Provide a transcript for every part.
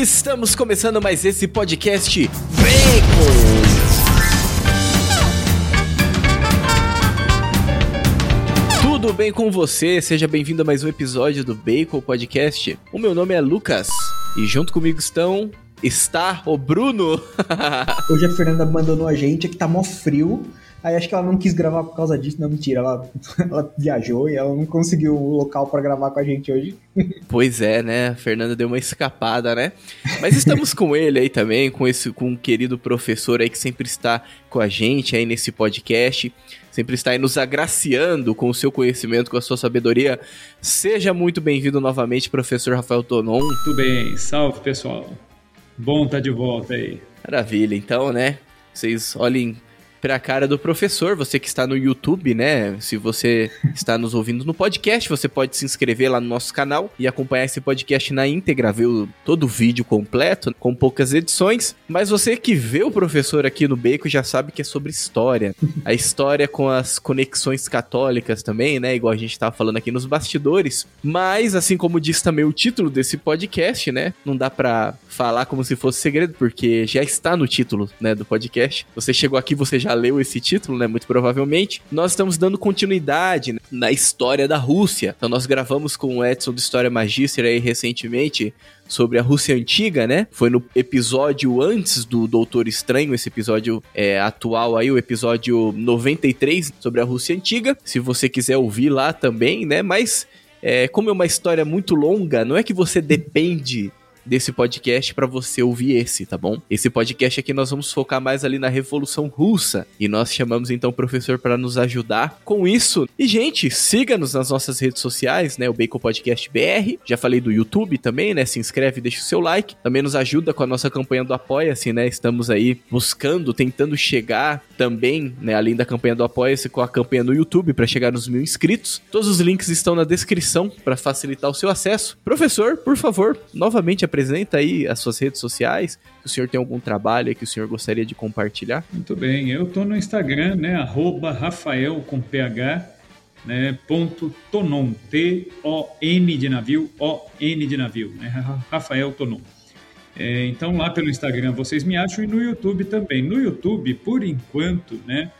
Estamos começando mais esse podcast Bacon. Tudo bem com você? Seja bem-vindo a mais um episódio do Bacon Podcast. O meu nome é Lucas e junto comigo estão está o Bruno. Hoje a Fernanda abandonou a gente, aqui tá mó frio. Aí acho que ela não quis gravar por causa disso, não, mentira. Ela, ela viajou e ela não conseguiu o local para gravar com a gente hoje. Pois é, né? A Fernanda deu uma escapada, né? Mas estamos com ele aí também, com esse com um querido professor aí que sempre está com a gente aí nesse podcast, sempre está aí nos agraciando com o seu conhecimento, com a sua sabedoria. Seja muito bem-vindo novamente, professor Rafael Tonon. Muito bem, salve pessoal. Bom estar tá de volta aí. Maravilha, então, né? Vocês olhem para a cara do professor, você que está no YouTube, né? Se você está nos ouvindo no podcast, você pode se inscrever lá no nosso canal e acompanhar esse podcast na íntegra, ver todo o vídeo completo, com poucas edições. Mas você que vê o professor aqui no Beco já sabe que é sobre história. A história com as conexões católicas também, né? Igual a gente estava falando aqui nos bastidores. Mas, assim como diz também o título desse podcast, né? Não dá para falar como se fosse segredo, porque já está no título, né, do podcast. Você chegou aqui, você já leu esse título, né, muito provavelmente. Nós estamos dando continuidade né, na história da Rússia. Então nós gravamos com o Edson do História Magister aí recentemente sobre a Rússia Antiga, né? Foi no episódio antes do Doutor Estranho, esse episódio é, atual aí, o episódio 93 sobre a Rússia Antiga. Se você quiser ouvir lá também, né? Mas é, como é uma história muito longa, não é que você depende desse podcast para você ouvir esse, tá bom? Esse podcast aqui nós vamos focar mais ali na Revolução Russa e nós chamamos então o professor para nos ajudar com isso. E gente, siga-nos nas nossas redes sociais, né? O Bacon Podcast BR. Já falei do YouTube também, né? Se inscreve, deixa o seu like. Também nos ajuda com a nossa campanha do Apoia-se, né? Estamos aí buscando, tentando chegar também, né? Além da campanha do Apoia-se, com a campanha no YouTube para chegar nos mil inscritos. Todos os links estão na descrição para facilitar o seu acesso. Professor, por favor, novamente apresenta aí as suas redes sociais. Se o senhor tem algum trabalho que o senhor gostaria de compartilhar. Muito bem, eu estou no Instagram, né? Arroba Rafael com PH, né? Ponto Tonon, T-O-N de navio, O-N de navio, né? Rafael Tonon. É, então lá pelo Instagram vocês me acham e no YouTube também. No YouTube, por enquanto, né?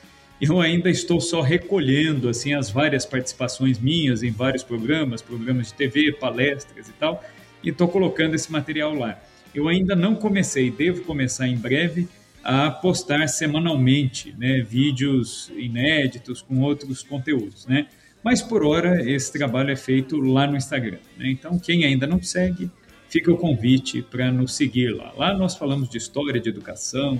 eu ainda estou só recolhendo assim as várias participações minhas em vários programas, programas de TV, palestras e tal e estou colocando esse material lá. Eu ainda não comecei, devo começar em breve a postar semanalmente né, vídeos inéditos com outros conteúdos, né? Mas por hora esse trabalho é feito lá no Instagram. Né? Então quem ainda não segue, fica o convite para nos seguir lá. Lá nós falamos de história, de educação,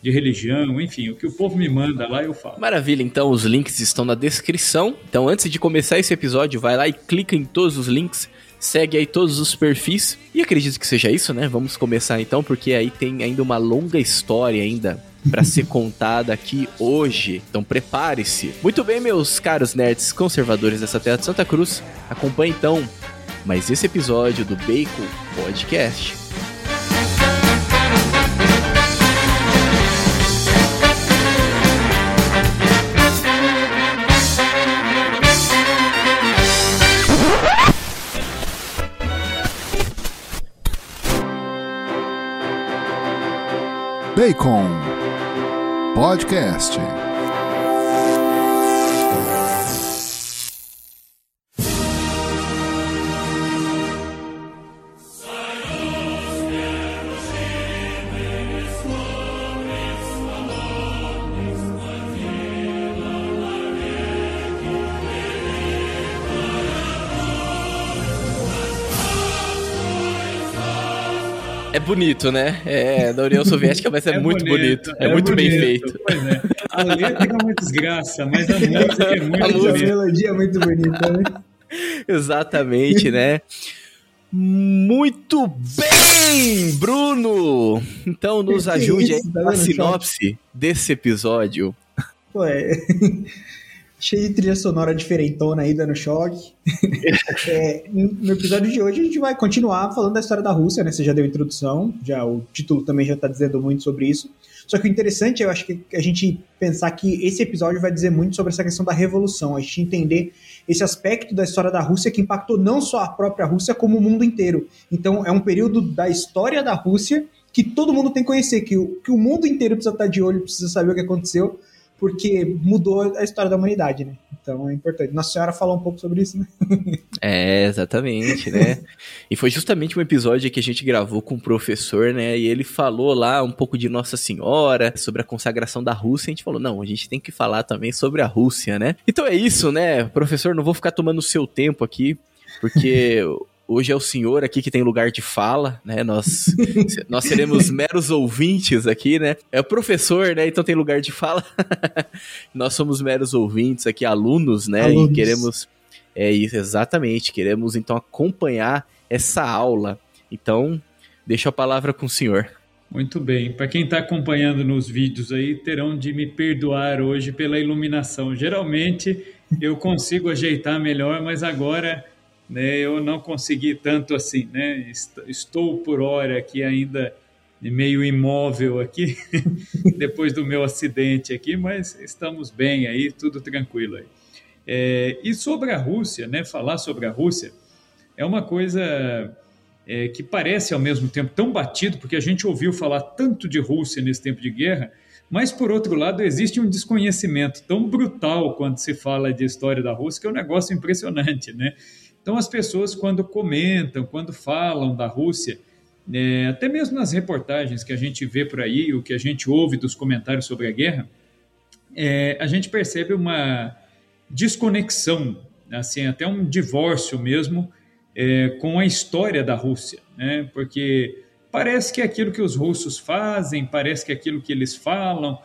de religião, enfim, o que o povo me manda lá eu falo. Maravilha, então os links estão na descrição. Então antes de começar esse episódio, vai lá e clica em todos os links segue aí todos os perfis. E acredito que seja isso, né? Vamos começar então, porque aí tem ainda uma longa história ainda para ser contada aqui hoje. Então prepare-se. Muito bem, meus caros nerds conservadores dessa terra de Santa Cruz. Acompanhe então mais esse episódio do Bacon Podcast. Bacon Podcast. Bonito, né? É, da União Soviética, mas é, é muito bonito. bonito. É, é, muito bonito. bem feito. Pois é. A letra é uma desgraça, mas a música é muito a bonita. A melodia é muito bonita, né? Exatamente, né? Muito bem, Bruno! Então nos ajude aí tá a sinopse desse episódio. Ué, cheio de trilha sonora diferentona aí, dando choque. é, no episódio de hoje a gente vai continuar falando da história da Rússia, né? Você já deu a introdução, já o título também já está dizendo muito sobre isso. Só que o interessante, eu acho que a gente pensar que esse episódio vai dizer muito sobre essa questão da revolução, a gente entender esse aspecto da história da Rússia que impactou não só a própria Rússia, como o mundo inteiro. Então, é um período da história da Rússia que todo mundo tem que conhecer, que o, que o mundo inteiro precisa estar de olho, precisa saber o que aconteceu, porque mudou a história da humanidade, né? Então é importante. Nossa Senhora falou um pouco sobre isso, né? É, exatamente, né? e foi justamente um episódio que a gente gravou com o professor, né? E ele falou lá um pouco de Nossa Senhora, sobre a consagração da Rússia. E a gente falou, não, a gente tem que falar também sobre a Rússia, né? Então é isso, né? Professor, não vou ficar tomando o seu tempo aqui, porque Hoje é o senhor aqui que tem lugar de fala, né? Nós, nós seremos meros ouvintes aqui, né? É o professor, né? Então tem lugar de fala. nós somos meros ouvintes aqui, alunos, né? Alunos. E queremos. É isso, exatamente. Queremos então acompanhar essa aula. Então, deixo a palavra com o senhor. Muito bem. Para quem está acompanhando nos vídeos aí, terão de me perdoar hoje pela iluminação. Geralmente eu consigo ajeitar melhor, mas agora né, eu não consegui tanto assim, né? Estou por hora aqui ainda meio imóvel aqui depois do meu acidente aqui, mas estamos bem aí, tudo tranquilo aí. É, e sobre a Rússia, né? Falar sobre a Rússia é uma coisa é, que parece ao mesmo tempo tão batido, porque a gente ouviu falar tanto de Rússia nesse tempo de guerra, mas por outro lado existe um desconhecimento tão brutal quando se fala de história da Rússia que é um negócio impressionante, né? Então, as pessoas, quando comentam, quando falam da Rússia, é, até mesmo nas reportagens que a gente vê por aí, o que a gente ouve dos comentários sobre a guerra, é, a gente percebe uma desconexão, assim, até um divórcio mesmo é, com a história da Rússia, né? porque parece que é aquilo que os russos fazem, parece que é aquilo que eles falam,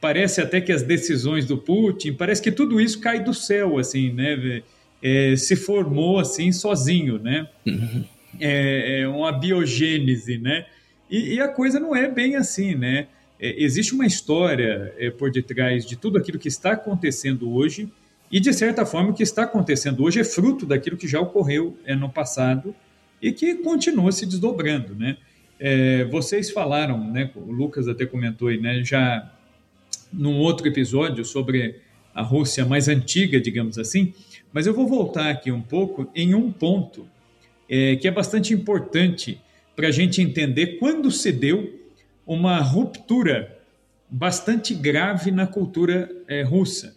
parece até que as decisões do Putin, parece que tudo isso cai do céu, assim, né? É, se formou assim sozinho, né? Uhum. É, é, uma biogênese, né? E, e, a coisa não é bem assim, né? É, existe uma história é, por detrás de tudo aquilo que está acontecendo hoje e, de certa forma, o que está acontecendo hoje é fruto daquilo que já ocorreu é, no passado e que continua se desdobrando, né? É, vocês falaram, né? O Lucas até comentou aí, né? Já num outro episódio sobre a Rússia mais antiga, digamos assim, mas eu vou voltar aqui um pouco em um ponto é, que é bastante importante para a gente entender quando se deu uma ruptura bastante grave na cultura é, russa.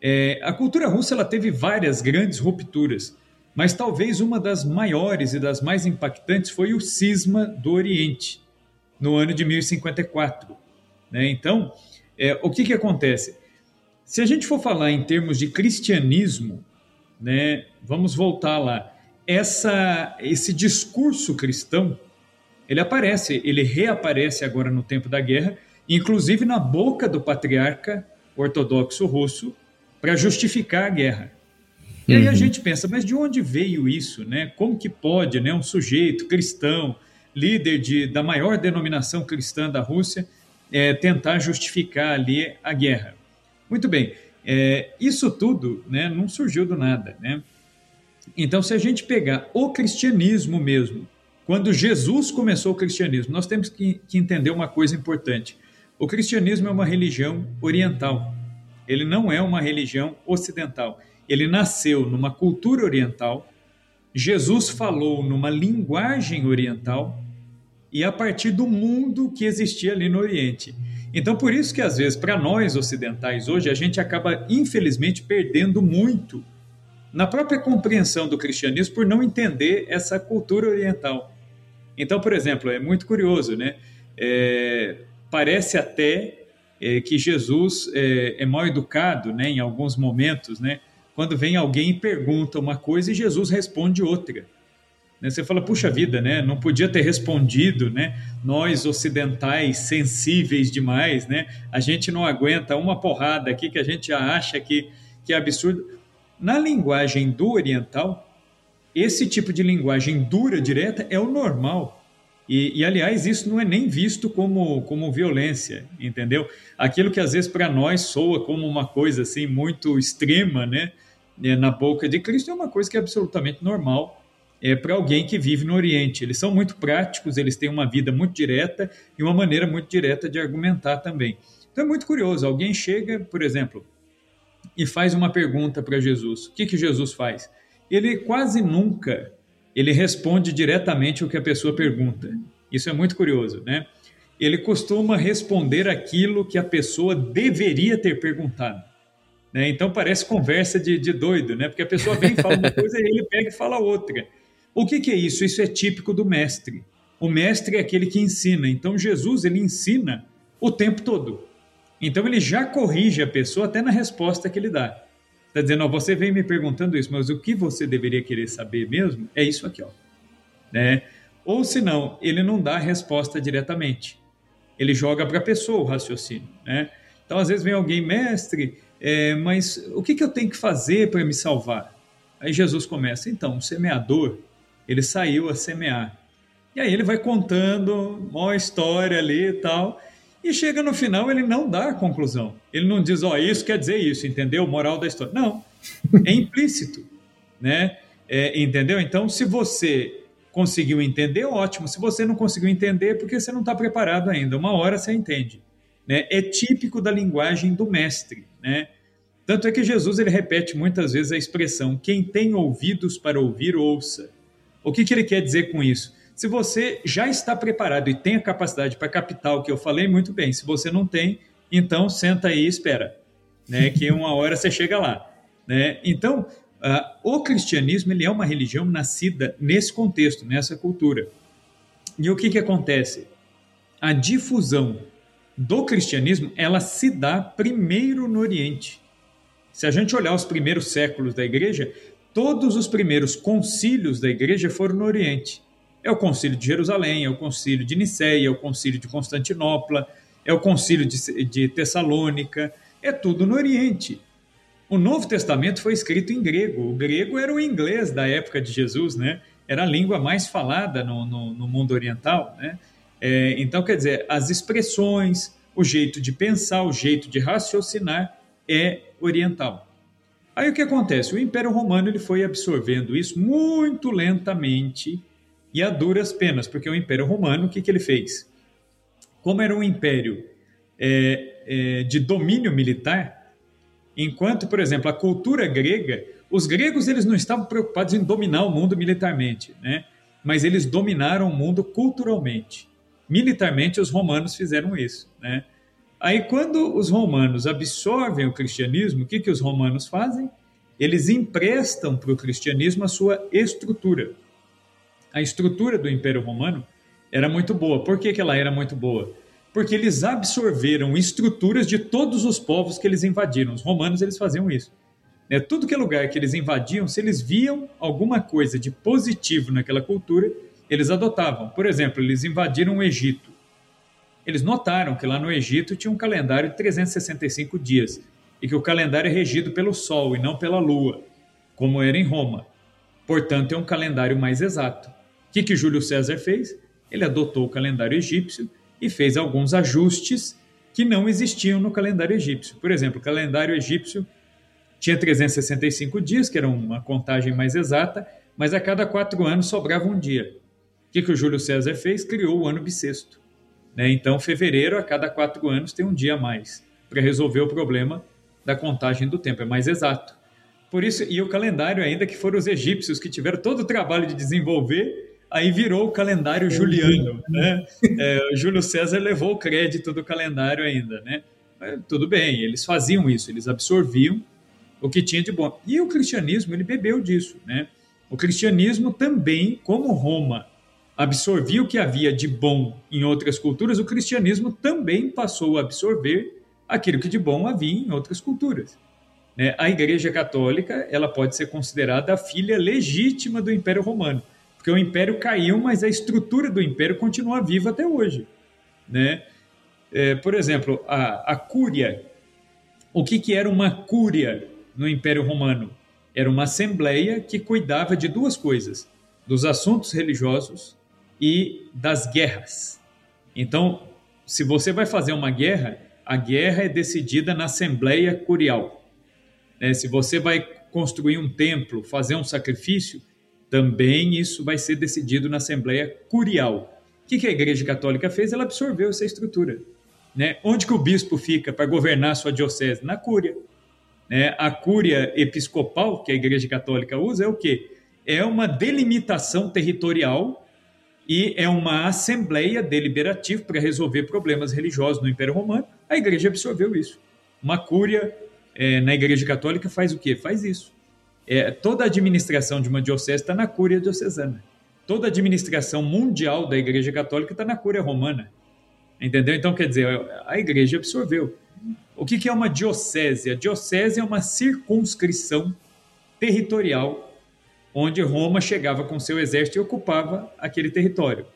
É, a cultura russa ela teve várias grandes rupturas, mas talvez uma das maiores e das mais impactantes foi o cisma do Oriente, no ano de 1054. Né? Então, é, o que, que acontece? Se a gente for falar em termos de cristianismo, né? Vamos voltar lá. Essa, esse discurso cristão, ele aparece, ele reaparece agora no tempo da guerra, inclusive na boca do patriarca ortodoxo russo, para justificar a guerra. E aí a uhum. gente pensa, mas de onde veio isso, né? Como que pode, né, um sujeito cristão, líder de, da maior denominação cristã da Rússia, é, tentar justificar ali a guerra? Muito bem. É, isso tudo né, não surgiu do nada. Né? Então, se a gente pegar o cristianismo mesmo, quando Jesus começou o cristianismo, nós temos que, que entender uma coisa importante. O cristianismo é uma religião oriental. Ele não é uma religião ocidental. Ele nasceu numa cultura oriental. Jesus falou numa linguagem oriental e a partir do mundo que existia ali no Oriente. Então, por isso que às vezes, para nós ocidentais hoje, a gente acaba, infelizmente, perdendo muito na própria compreensão do cristianismo por não entender essa cultura oriental. Então, por exemplo, é muito curioso, né? É, parece até é, que Jesus é, é, mal educado, né? Em alguns momentos, né? Quando vem alguém e pergunta uma coisa e Jesus responde outra. Né? Você fala, puxa vida, né? Não podia ter respondido, né? Nós ocidentais sensíveis demais, né? A gente não aguenta uma porrada aqui que a gente já acha que, que é absurdo. Na linguagem do oriental, esse tipo de linguagem dura, direta, é o normal. E, e, aliás, isso não é nem visto como, como violência, entendeu? Aquilo que às vezes para nós soa como uma coisa assim muito extrema, né? Na boca de Cristo é uma coisa que é absolutamente normal é, para alguém que vive no Oriente. Eles são muito práticos, eles têm uma vida muito direta e uma maneira muito direta de argumentar também. Então é muito curioso. Alguém chega, por exemplo, e faz uma pergunta para Jesus. O que, que Jesus faz? Ele quase nunca ele responde diretamente o que a pessoa pergunta. Isso é muito curioso, né? Ele costuma responder aquilo que a pessoa deveria ter perguntado. Né? Então parece conversa de, de, doido, né? Porque a pessoa vem e fala uma coisa e ele pega e fala outra. O que, que é isso? Isso é típico do mestre. O mestre é aquele que ensina. Então Jesus ele ensina o tempo todo. Então ele já corrige a pessoa até na resposta que ele dá. Está dizendo, ó, você vem me perguntando isso, mas o que você deveria querer saber mesmo é isso aqui, ó. Né? Ou se não, ele não dá a resposta diretamente. Ele joga para a pessoa o raciocínio. Né? Então, às vezes vem alguém, mestre, é, mas o que, que eu tenho que fazer para me salvar? Aí Jesus começa, então, o semeador, ele saiu a semear. E aí ele vai contando uma história ali e tal, e chega no final, ele não dá a conclusão. Ele não diz, ó, oh, isso quer dizer isso, entendeu? Moral da história. Não, é implícito, né? É, entendeu? Então, se você conseguiu entender, ótimo. Se você não conseguiu entender, porque você não está preparado ainda. Uma hora você entende. Né? É típico da linguagem do mestre, né? Tanto é que Jesus ele repete muitas vezes a expressão: quem tem ouvidos para ouvir, ouça. O que, que ele quer dizer com isso? Se você já está preparado e tem a capacidade para captar o que eu falei, muito bem. Se você não tem, então senta aí e espera, né? Que uma hora você chega lá, né? Então, uh, o cristianismo ele é uma religião nascida nesse contexto, nessa cultura. E o que que acontece? A difusão do cristianismo ela se dá primeiro no Oriente. Se a gente olhar os primeiros séculos da igreja, todos os primeiros concílios da igreja foram no Oriente. É o concílio de Jerusalém, é o concílio de Nicéia, é o concílio de Constantinopla, é o concílio de, de Tessalônica, é tudo no Oriente. O Novo Testamento foi escrito em grego. O grego era o inglês da época de Jesus, né? Era a língua mais falada no, no, no mundo oriental, né? É, então, quer dizer, as expressões, o jeito de pensar, o jeito de raciocinar é oriental. Aí o que acontece? O Império Romano ele foi absorvendo isso muito lentamente e a duras penas, porque o Império Romano, o que, que ele fez? Como era um império é, é, de domínio militar, enquanto, por exemplo, a cultura grega, os gregos eles não estavam preocupados em dominar o mundo militarmente, né? mas eles dominaram o mundo culturalmente. Militarmente, os romanos fizeram isso. Né? Aí, quando os romanos absorvem o cristianismo, o que, que os romanos fazem? Eles emprestam para o cristianismo a sua estrutura a estrutura do Império Romano era muito boa. Por que, que ela era muito boa? Porque eles absorveram estruturas de todos os povos que eles invadiram. Os romanos eles faziam isso. É, tudo que é lugar que eles invadiam, se eles viam alguma coisa de positivo naquela cultura, eles adotavam. Por exemplo, eles invadiram o Egito. Eles notaram que lá no Egito tinha um calendário de 365 dias e que o calendário é regido pelo Sol e não pela Lua, como era em Roma. Portanto, é um calendário mais exato que, que Júlio César fez? Ele adotou o calendário egípcio e fez alguns ajustes que não existiam no calendário egípcio. Por exemplo, o calendário egípcio tinha 365 dias, que era uma contagem mais exata, mas a cada quatro anos sobrava um dia. O que, que o Júlio César fez? Criou o ano bissexto. Né? Então, fevereiro, a cada quatro anos, tem um dia a mais para resolver o problema da contagem do tempo, é mais exato. Por isso, e o calendário, ainda que foram os egípcios que tiveram todo o trabalho de desenvolver, aí virou o calendário juliano, né? É, Júlio César levou o crédito do calendário ainda, né? Mas, tudo bem, eles faziam isso, eles absorviam o que tinha de bom. E o cristianismo, ele bebeu disso, né? O cristianismo também, como Roma absorvia o que havia de bom em outras culturas, o cristianismo também passou a absorver aquilo que de bom havia em outras culturas. Né? A Igreja Católica ela pode ser considerada a filha legítima do Império Romano porque o império caiu, mas a estrutura do império continua viva até hoje. Né? É, por exemplo, a, a cúria. O que, que era uma cúria no Império Romano? Era uma assembleia que cuidava de duas coisas: dos assuntos religiosos e das guerras. Então, se você vai fazer uma guerra, a guerra é decidida na Assembleia Curial. Né? Se você vai construir um templo, fazer um sacrifício, também isso vai ser decidido na Assembleia Curial. O que a Igreja Católica fez? Ela absorveu essa estrutura. Né? Onde que o bispo fica para governar a sua diocese? Na Cúria. Né? A cúria episcopal, que a Igreja Católica usa, é o quê? É uma delimitação territorial e é uma assembleia deliberativa para resolver problemas religiosos no Império Romano. A Igreja absorveu isso. Uma cúria é, na Igreja Católica faz o quê? Faz isso. É, toda a administração de uma diocese está na cúria diocesana. Toda a administração mundial da Igreja Católica está na cúria romana. Entendeu? Então, quer dizer, a Igreja absorveu. O que, que é uma diocese? A diocese é uma circunscrição territorial onde Roma chegava com seu exército e ocupava aquele território.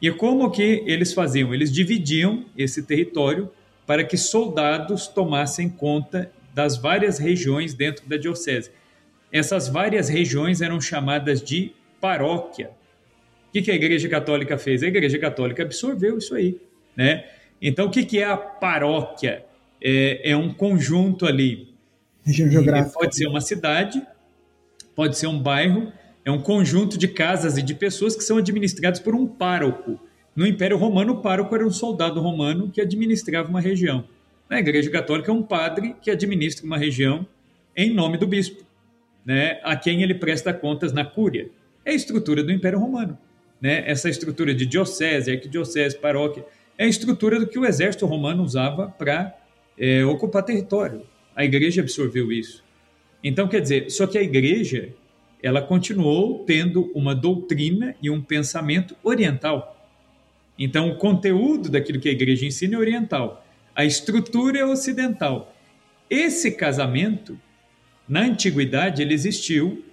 E como que eles faziam? Eles dividiam esse território para que soldados tomassem conta das várias regiões dentro da diocese. Essas várias regiões eram chamadas de paróquia. O que, que a Igreja Católica fez? A Igreja Católica absorveu isso aí. Né? Então, o que, que é a paróquia? É, é um conjunto ali. Região geográfica. Pode ser uma cidade, pode ser um bairro, é um conjunto de casas e de pessoas que são administrados por um pároco. No Império Romano, o pároco era um soldado romano que administrava uma região. Na Igreja Católica, é um padre que administra uma região em nome do bispo, né, a quem ele presta contas na cúria. É a estrutura do Império Romano. Né? Essa estrutura de diocese, arquidiocese, paróquia, é a estrutura do que o exército romano usava para é, ocupar território. A igreja absorveu isso. Então, quer dizer, só que a igreja ela continuou tendo uma doutrina e um pensamento oriental. Então, o conteúdo daquilo que a igreja ensina é oriental, a estrutura é ocidental. Esse casamento, na antiguidade, ele existiu,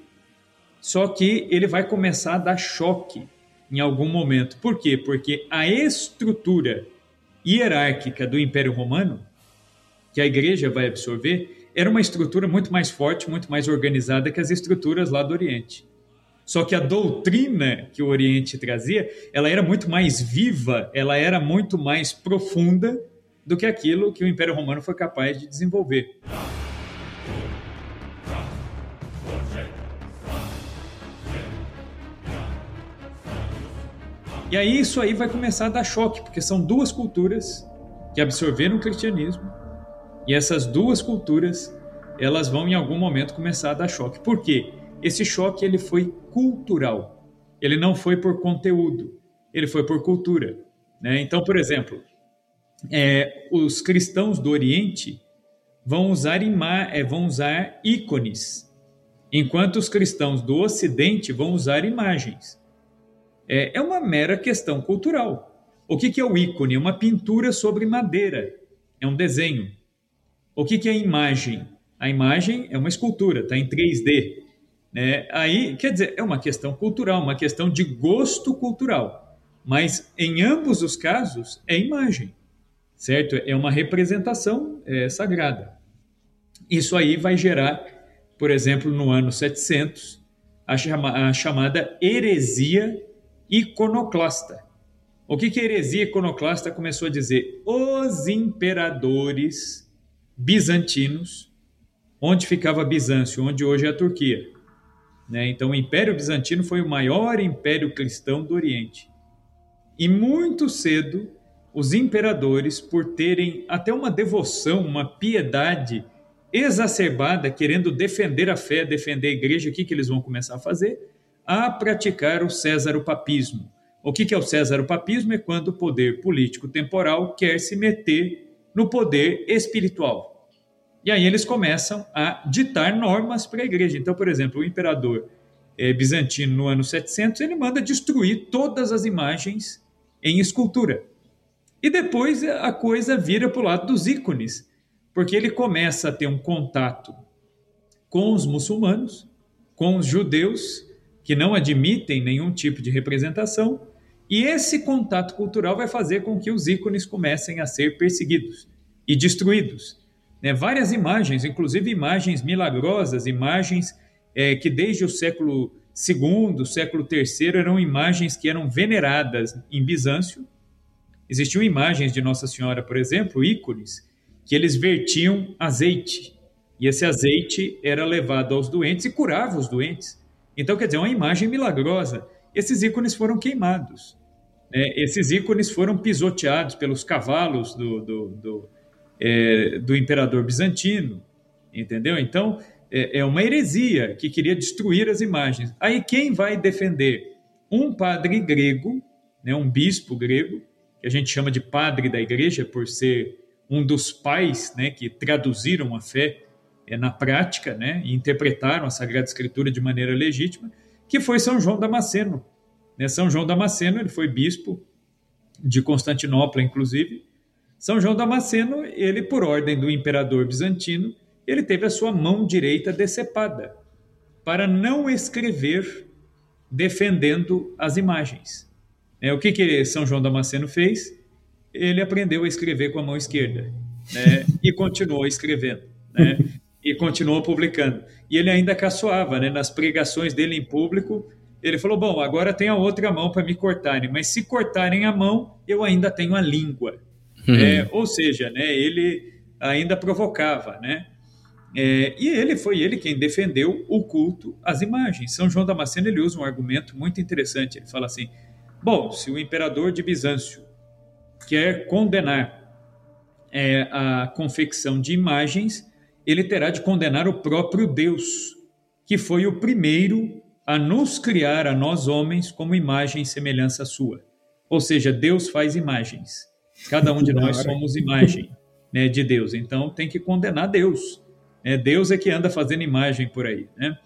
só que ele vai começar a dar choque em algum momento. Por quê? Porque a estrutura hierárquica do Império Romano, que a igreja vai absorver, era uma estrutura muito mais forte, muito mais organizada que as estruturas lá do Oriente. Só que a doutrina que o Oriente trazia, ela era muito mais viva, ela era muito mais profunda do que aquilo que o Império Romano foi capaz de desenvolver. E aí isso aí vai começar a dar choque, porque são duas culturas que absorveram o cristianismo e essas duas culturas elas vão em algum momento começar a dar choque. Por quê? Esse choque ele foi cultural. Ele não foi por conteúdo, ele foi por cultura. Né? Então, por exemplo, é, os cristãos do Oriente vão usar, é, vão usar ícones, enquanto os cristãos do Ocidente vão usar imagens. É, é uma mera questão cultural. O que, que é o ícone? É uma pintura sobre madeira, é um desenho. O que, que é imagem? A imagem é uma escultura, está em 3D. Né? Aí, quer dizer, é uma questão cultural, uma questão de gosto cultural. Mas em ambos os casos é imagem, certo? É uma representação é, sagrada. Isso aí vai gerar, por exemplo, no ano 700, a, chama, a chamada heresia iconoclasta. O que, que a heresia iconoclasta começou a dizer? Os imperadores bizantinos, onde ficava Bizâncio, onde hoje é a Turquia. Né? Então, o Império Bizantino foi o maior império cristão do Oriente. E muito cedo, os imperadores, por terem até uma devoção, uma piedade exacerbada, querendo defender a fé, defender a igreja, o que, que eles vão começar a fazer? a praticar o césaropapismo. O que é o césaropapismo? É quando o poder político temporal quer se meter no poder espiritual. E aí eles começam a ditar normas para a igreja. Então, por exemplo, o imperador é, bizantino no ano 700, ele manda destruir todas as imagens em escultura. E depois a coisa vira para o lado dos ícones, porque ele começa a ter um contato com os muçulmanos, com os judeus que não admitem nenhum tipo de representação, e esse contato cultural vai fazer com que os ícones comecem a ser perseguidos e destruídos. Né? Várias imagens, inclusive imagens milagrosas, imagens é, que desde o século II, século III, eram imagens que eram veneradas em Bizâncio. Existiam imagens de Nossa Senhora, por exemplo, ícones, que eles vertiam azeite. E esse azeite era levado aos doentes e curava os doentes. Então, quer dizer, é uma imagem milagrosa. Esses ícones foram queimados. Né? Esses ícones foram pisoteados pelos cavalos do, do, do, é, do imperador bizantino. Entendeu? Então, é, é uma heresia que queria destruir as imagens. Aí quem vai defender? Um padre grego, né, um bispo grego, que a gente chama de padre da igreja por ser um dos pais né, que traduziram a fé é, na prática né, e interpretaram a Sagrada Escritura de maneira legítima, que foi São João Damasceno. Né, São João Damasceno ele foi bispo de Constantinopla, inclusive. São João Damasceno, ele, por ordem do imperador bizantino, ele teve a sua mão direita decepada para não escrever defendendo as imagens. É, o que, que São João Damasceno fez? Ele aprendeu a escrever com a mão esquerda né, e continuou escrevendo. Né, e continuou publicando. E ele ainda caçoava né, nas pregações dele em público. Ele falou: Bom, agora tem a outra mão para me cortarem, mas se cortarem a mão, eu ainda tenho a língua. Uhum. É, ou seja, né, ele ainda provocava, né? É, e ele foi ele quem defendeu o culto às imagens. São João Damasceno ele usa um argumento muito interessante. Ele fala assim: bom, se o imperador de Bizâncio quer condenar é, a confecção de imagens, ele terá de condenar o próprio Deus, que foi o primeiro a nos criar a nós homens como imagem e semelhança sua. Ou seja, Deus faz imagens. Cada um de nós somos imagem né, de Deus. Então tem que condenar Deus. É, Deus é que anda fazendo imagem por aí, né?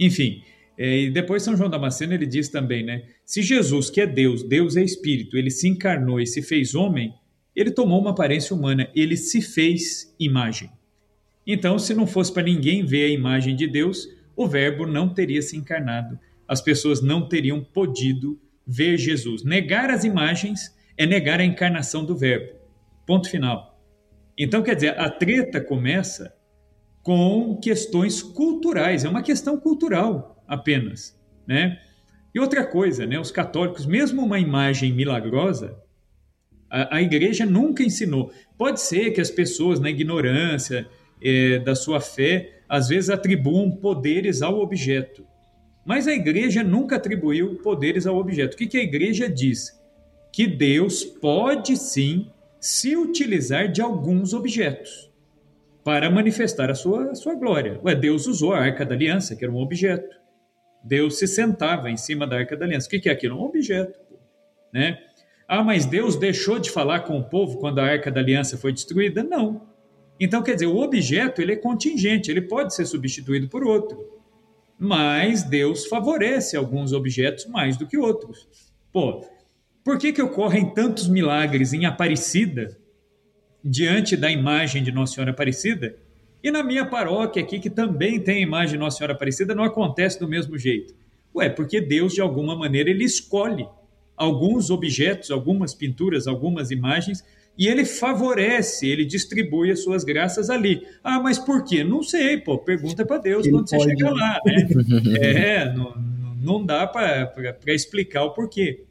Enfim, é, e depois São João Damasceno ele diz também, né? Se Jesus, que é Deus, Deus é Espírito, ele se encarnou e se fez homem, ele tomou uma aparência humana, ele se fez imagem. Então, se não fosse para ninguém ver a imagem de Deus, o Verbo não teria se encarnado. As pessoas não teriam podido ver Jesus. Negar as imagens é negar a encarnação do Verbo. Ponto final. Então, quer dizer, a treta começa com questões culturais, é uma questão cultural apenas, né? E outra coisa, né, os católicos, mesmo uma imagem milagrosa, a, a igreja nunca ensinou. Pode ser que as pessoas, na ignorância é, da sua fé, às vezes atribuam poderes ao objeto, mas a igreja nunca atribuiu poderes ao objeto. O que, que a igreja diz? Que Deus pode sim se utilizar de alguns objetos para manifestar a sua, a sua glória. Ué, Deus usou a arca da aliança, que era um objeto. Deus se sentava em cima da arca da aliança. O que é aquilo? Um objeto. Né? Ah, mas Deus deixou de falar com o povo quando a arca da aliança foi destruída? Não. Então, quer dizer, o objeto ele é contingente, ele pode ser substituído por outro. Mas Deus favorece alguns objetos mais do que outros. Pô, por que, que ocorrem tantos milagres em Aparecida diante da imagem de Nossa Senhora Aparecida. E na minha paróquia aqui, que também tem a imagem de Nossa Senhora Aparecida, não acontece do mesmo jeito. Ué, porque Deus, de alguma maneira, ele escolhe alguns objetos, algumas pinturas, algumas imagens, e ele favorece, ele distribui as suas graças ali. Ah, mas por quê? Não sei, pô, pergunta para Deus ele quando pode... você chegar lá, né? é, não, não dá para explicar o porquê.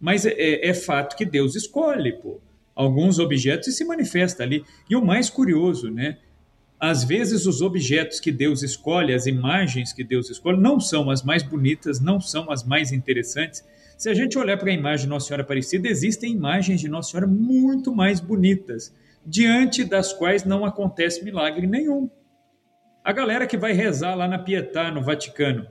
Mas é, é fato que Deus escolhe, pô alguns objetos e se manifesta ali. E o mais curioso, né? Às vezes os objetos que Deus escolhe, as imagens que Deus escolhe, não são as mais bonitas, não são as mais interessantes. Se a gente olhar para a imagem de Nossa Senhora Aparecida, existem imagens de Nossa Senhora muito mais bonitas, diante das quais não acontece milagre nenhum. A galera que vai rezar lá na Pietà, no Vaticano,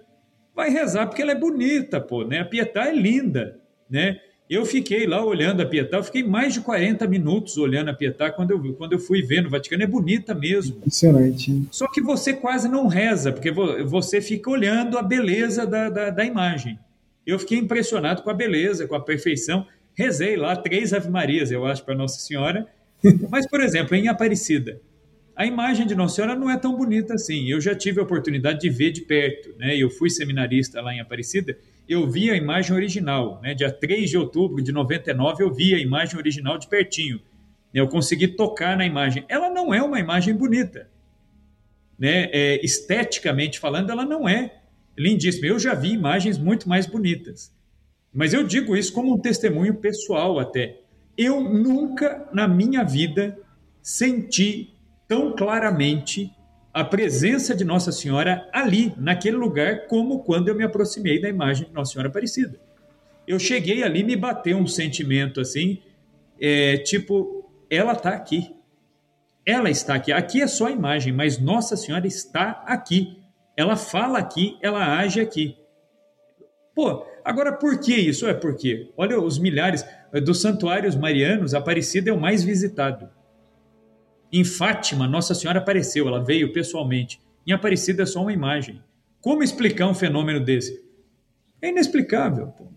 vai rezar porque ela é bonita, pô, né? A Pietà é linda, né? Eu fiquei lá olhando a Pietà, eu fiquei mais de 40 minutos olhando a Pietà quando eu, quando eu fui ver no Vaticano. É bonita mesmo. Impressionante. Só que você quase não reza, porque você fica olhando a beleza da, da, da imagem. Eu fiquei impressionado com a beleza, com a perfeição. Rezei lá três Ave Marias, eu acho, para Nossa Senhora. Mas, por exemplo, em Aparecida, a imagem de Nossa Senhora não é tão bonita assim. Eu já tive a oportunidade de ver de perto, né? Eu fui seminarista lá em Aparecida eu vi a imagem original, né? Dia 3 de outubro de 99 eu vi a imagem original de pertinho. Eu consegui tocar na imagem. Ela não é uma imagem bonita, né? É, esteticamente falando, ela não é lindíssima. Eu já vi imagens muito mais bonitas. Mas eu digo isso como um testemunho pessoal até. Eu nunca na minha vida senti tão claramente a presença de Nossa Senhora ali, naquele lugar, como quando eu me aproximei da imagem de Nossa Senhora Aparecida. Eu cheguei ali, me bateu um sentimento assim, é, tipo, ela está aqui. Ela está aqui. Aqui é só a imagem, mas Nossa Senhora está aqui. Ela fala aqui, ela age aqui. Pô, agora por que isso? É porque, olha os milhares dos santuários marianos, Aparecida é o mais visitado. Em Fátima, Nossa Senhora apareceu, ela veio pessoalmente. Em Aparecida é só uma imagem. Como explicar um fenômeno desse? É inexplicável. Pô.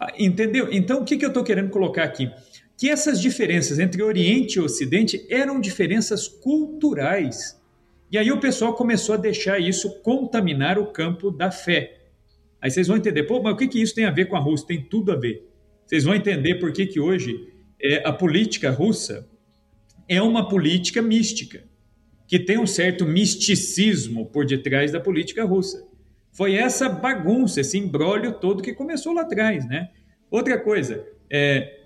Ah, entendeu? Então, o que, que eu estou querendo colocar aqui? Que essas diferenças entre Oriente e Ocidente eram diferenças culturais. E aí o pessoal começou a deixar isso contaminar o campo da fé. Aí vocês vão entender, pô, mas o que, que isso tem a ver com a Rússia? Tem tudo a ver. Vocês vão entender por que, que hoje é, a política russa é uma política mística, que tem um certo misticismo por detrás da política russa. Foi essa bagunça, esse embrólio todo que começou lá atrás, né? Outra coisa, é,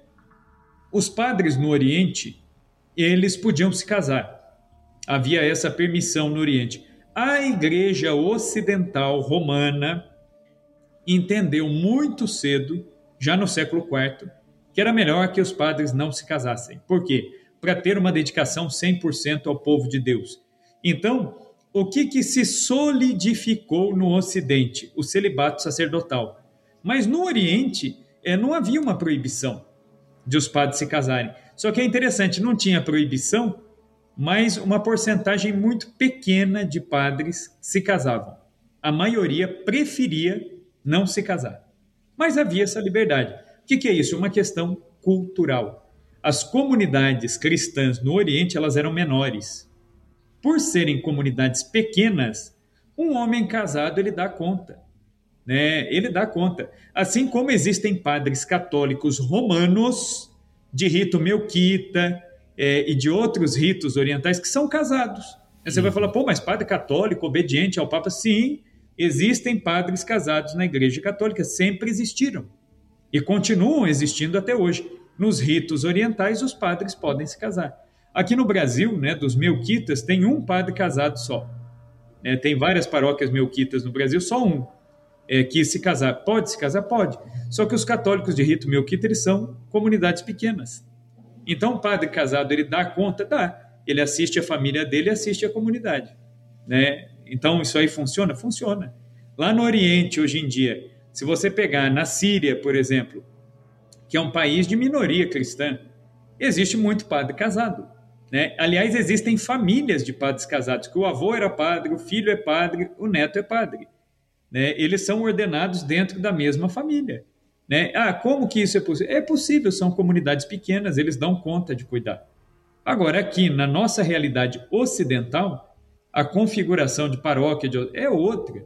os padres no Oriente, eles podiam se casar. Havia essa permissão no Oriente. A Igreja Ocidental Romana entendeu muito cedo, já no século IV, que era melhor que os padres não se casassem. Por quê? Para ter uma dedicação 100% ao povo de Deus. Então, o que, que se solidificou no Ocidente? O celibato sacerdotal. Mas no Oriente, é, não havia uma proibição de os padres se casarem. Só que é interessante, não tinha proibição, mas uma porcentagem muito pequena de padres se casavam. A maioria preferia não se casar. Mas havia essa liberdade. O que, é isso? Uma questão cultural. As comunidades cristãs no Oriente elas eram menores. Por serem comunidades pequenas, um homem casado ele dá conta. Né? Ele dá conta. Assim como existem padres católicos romanos de rito melquita é, e de outros ritos orientais que são casados. Aí você vai falar, pô, mas padre católico, obediente ao Papa? Sim, existem padres casados na Igreja Católica, sempre existiram e continuam existindo até hoje. Nos ritos orientais, os padres podem se casar. Aqui no Brasil, né, dos melquitas, tem um padre casado só. É, tem várias paróquias melquitas no Brasil, só um é, quis se casar. Pode se casar? Pode. Só que os católicos de rito melquita, eles são comunidades pequenas. Então, o padre casado, ele dá conta? Dá. Ele assiste a família dele assiste a comunidade. Né? Então, isso aí funciona? Funciona. Lá no Oriente, hoje em dia, se você pegar na Síria, por exemplo, que é um país de minoria cristã, existe muito padre casado. Né? Aliás, existem famílias de padres casados, que o avô era padre, o filho é padre, o neto é padre né, eles são ordenados dentro da mesma família. Né? Ah, como que isso é possível? É possível, são comunidades pequenas, eles dão conta de cuidar. Agora, aqui, na nossa realidade ocidental, a configuração de paróquia é outra.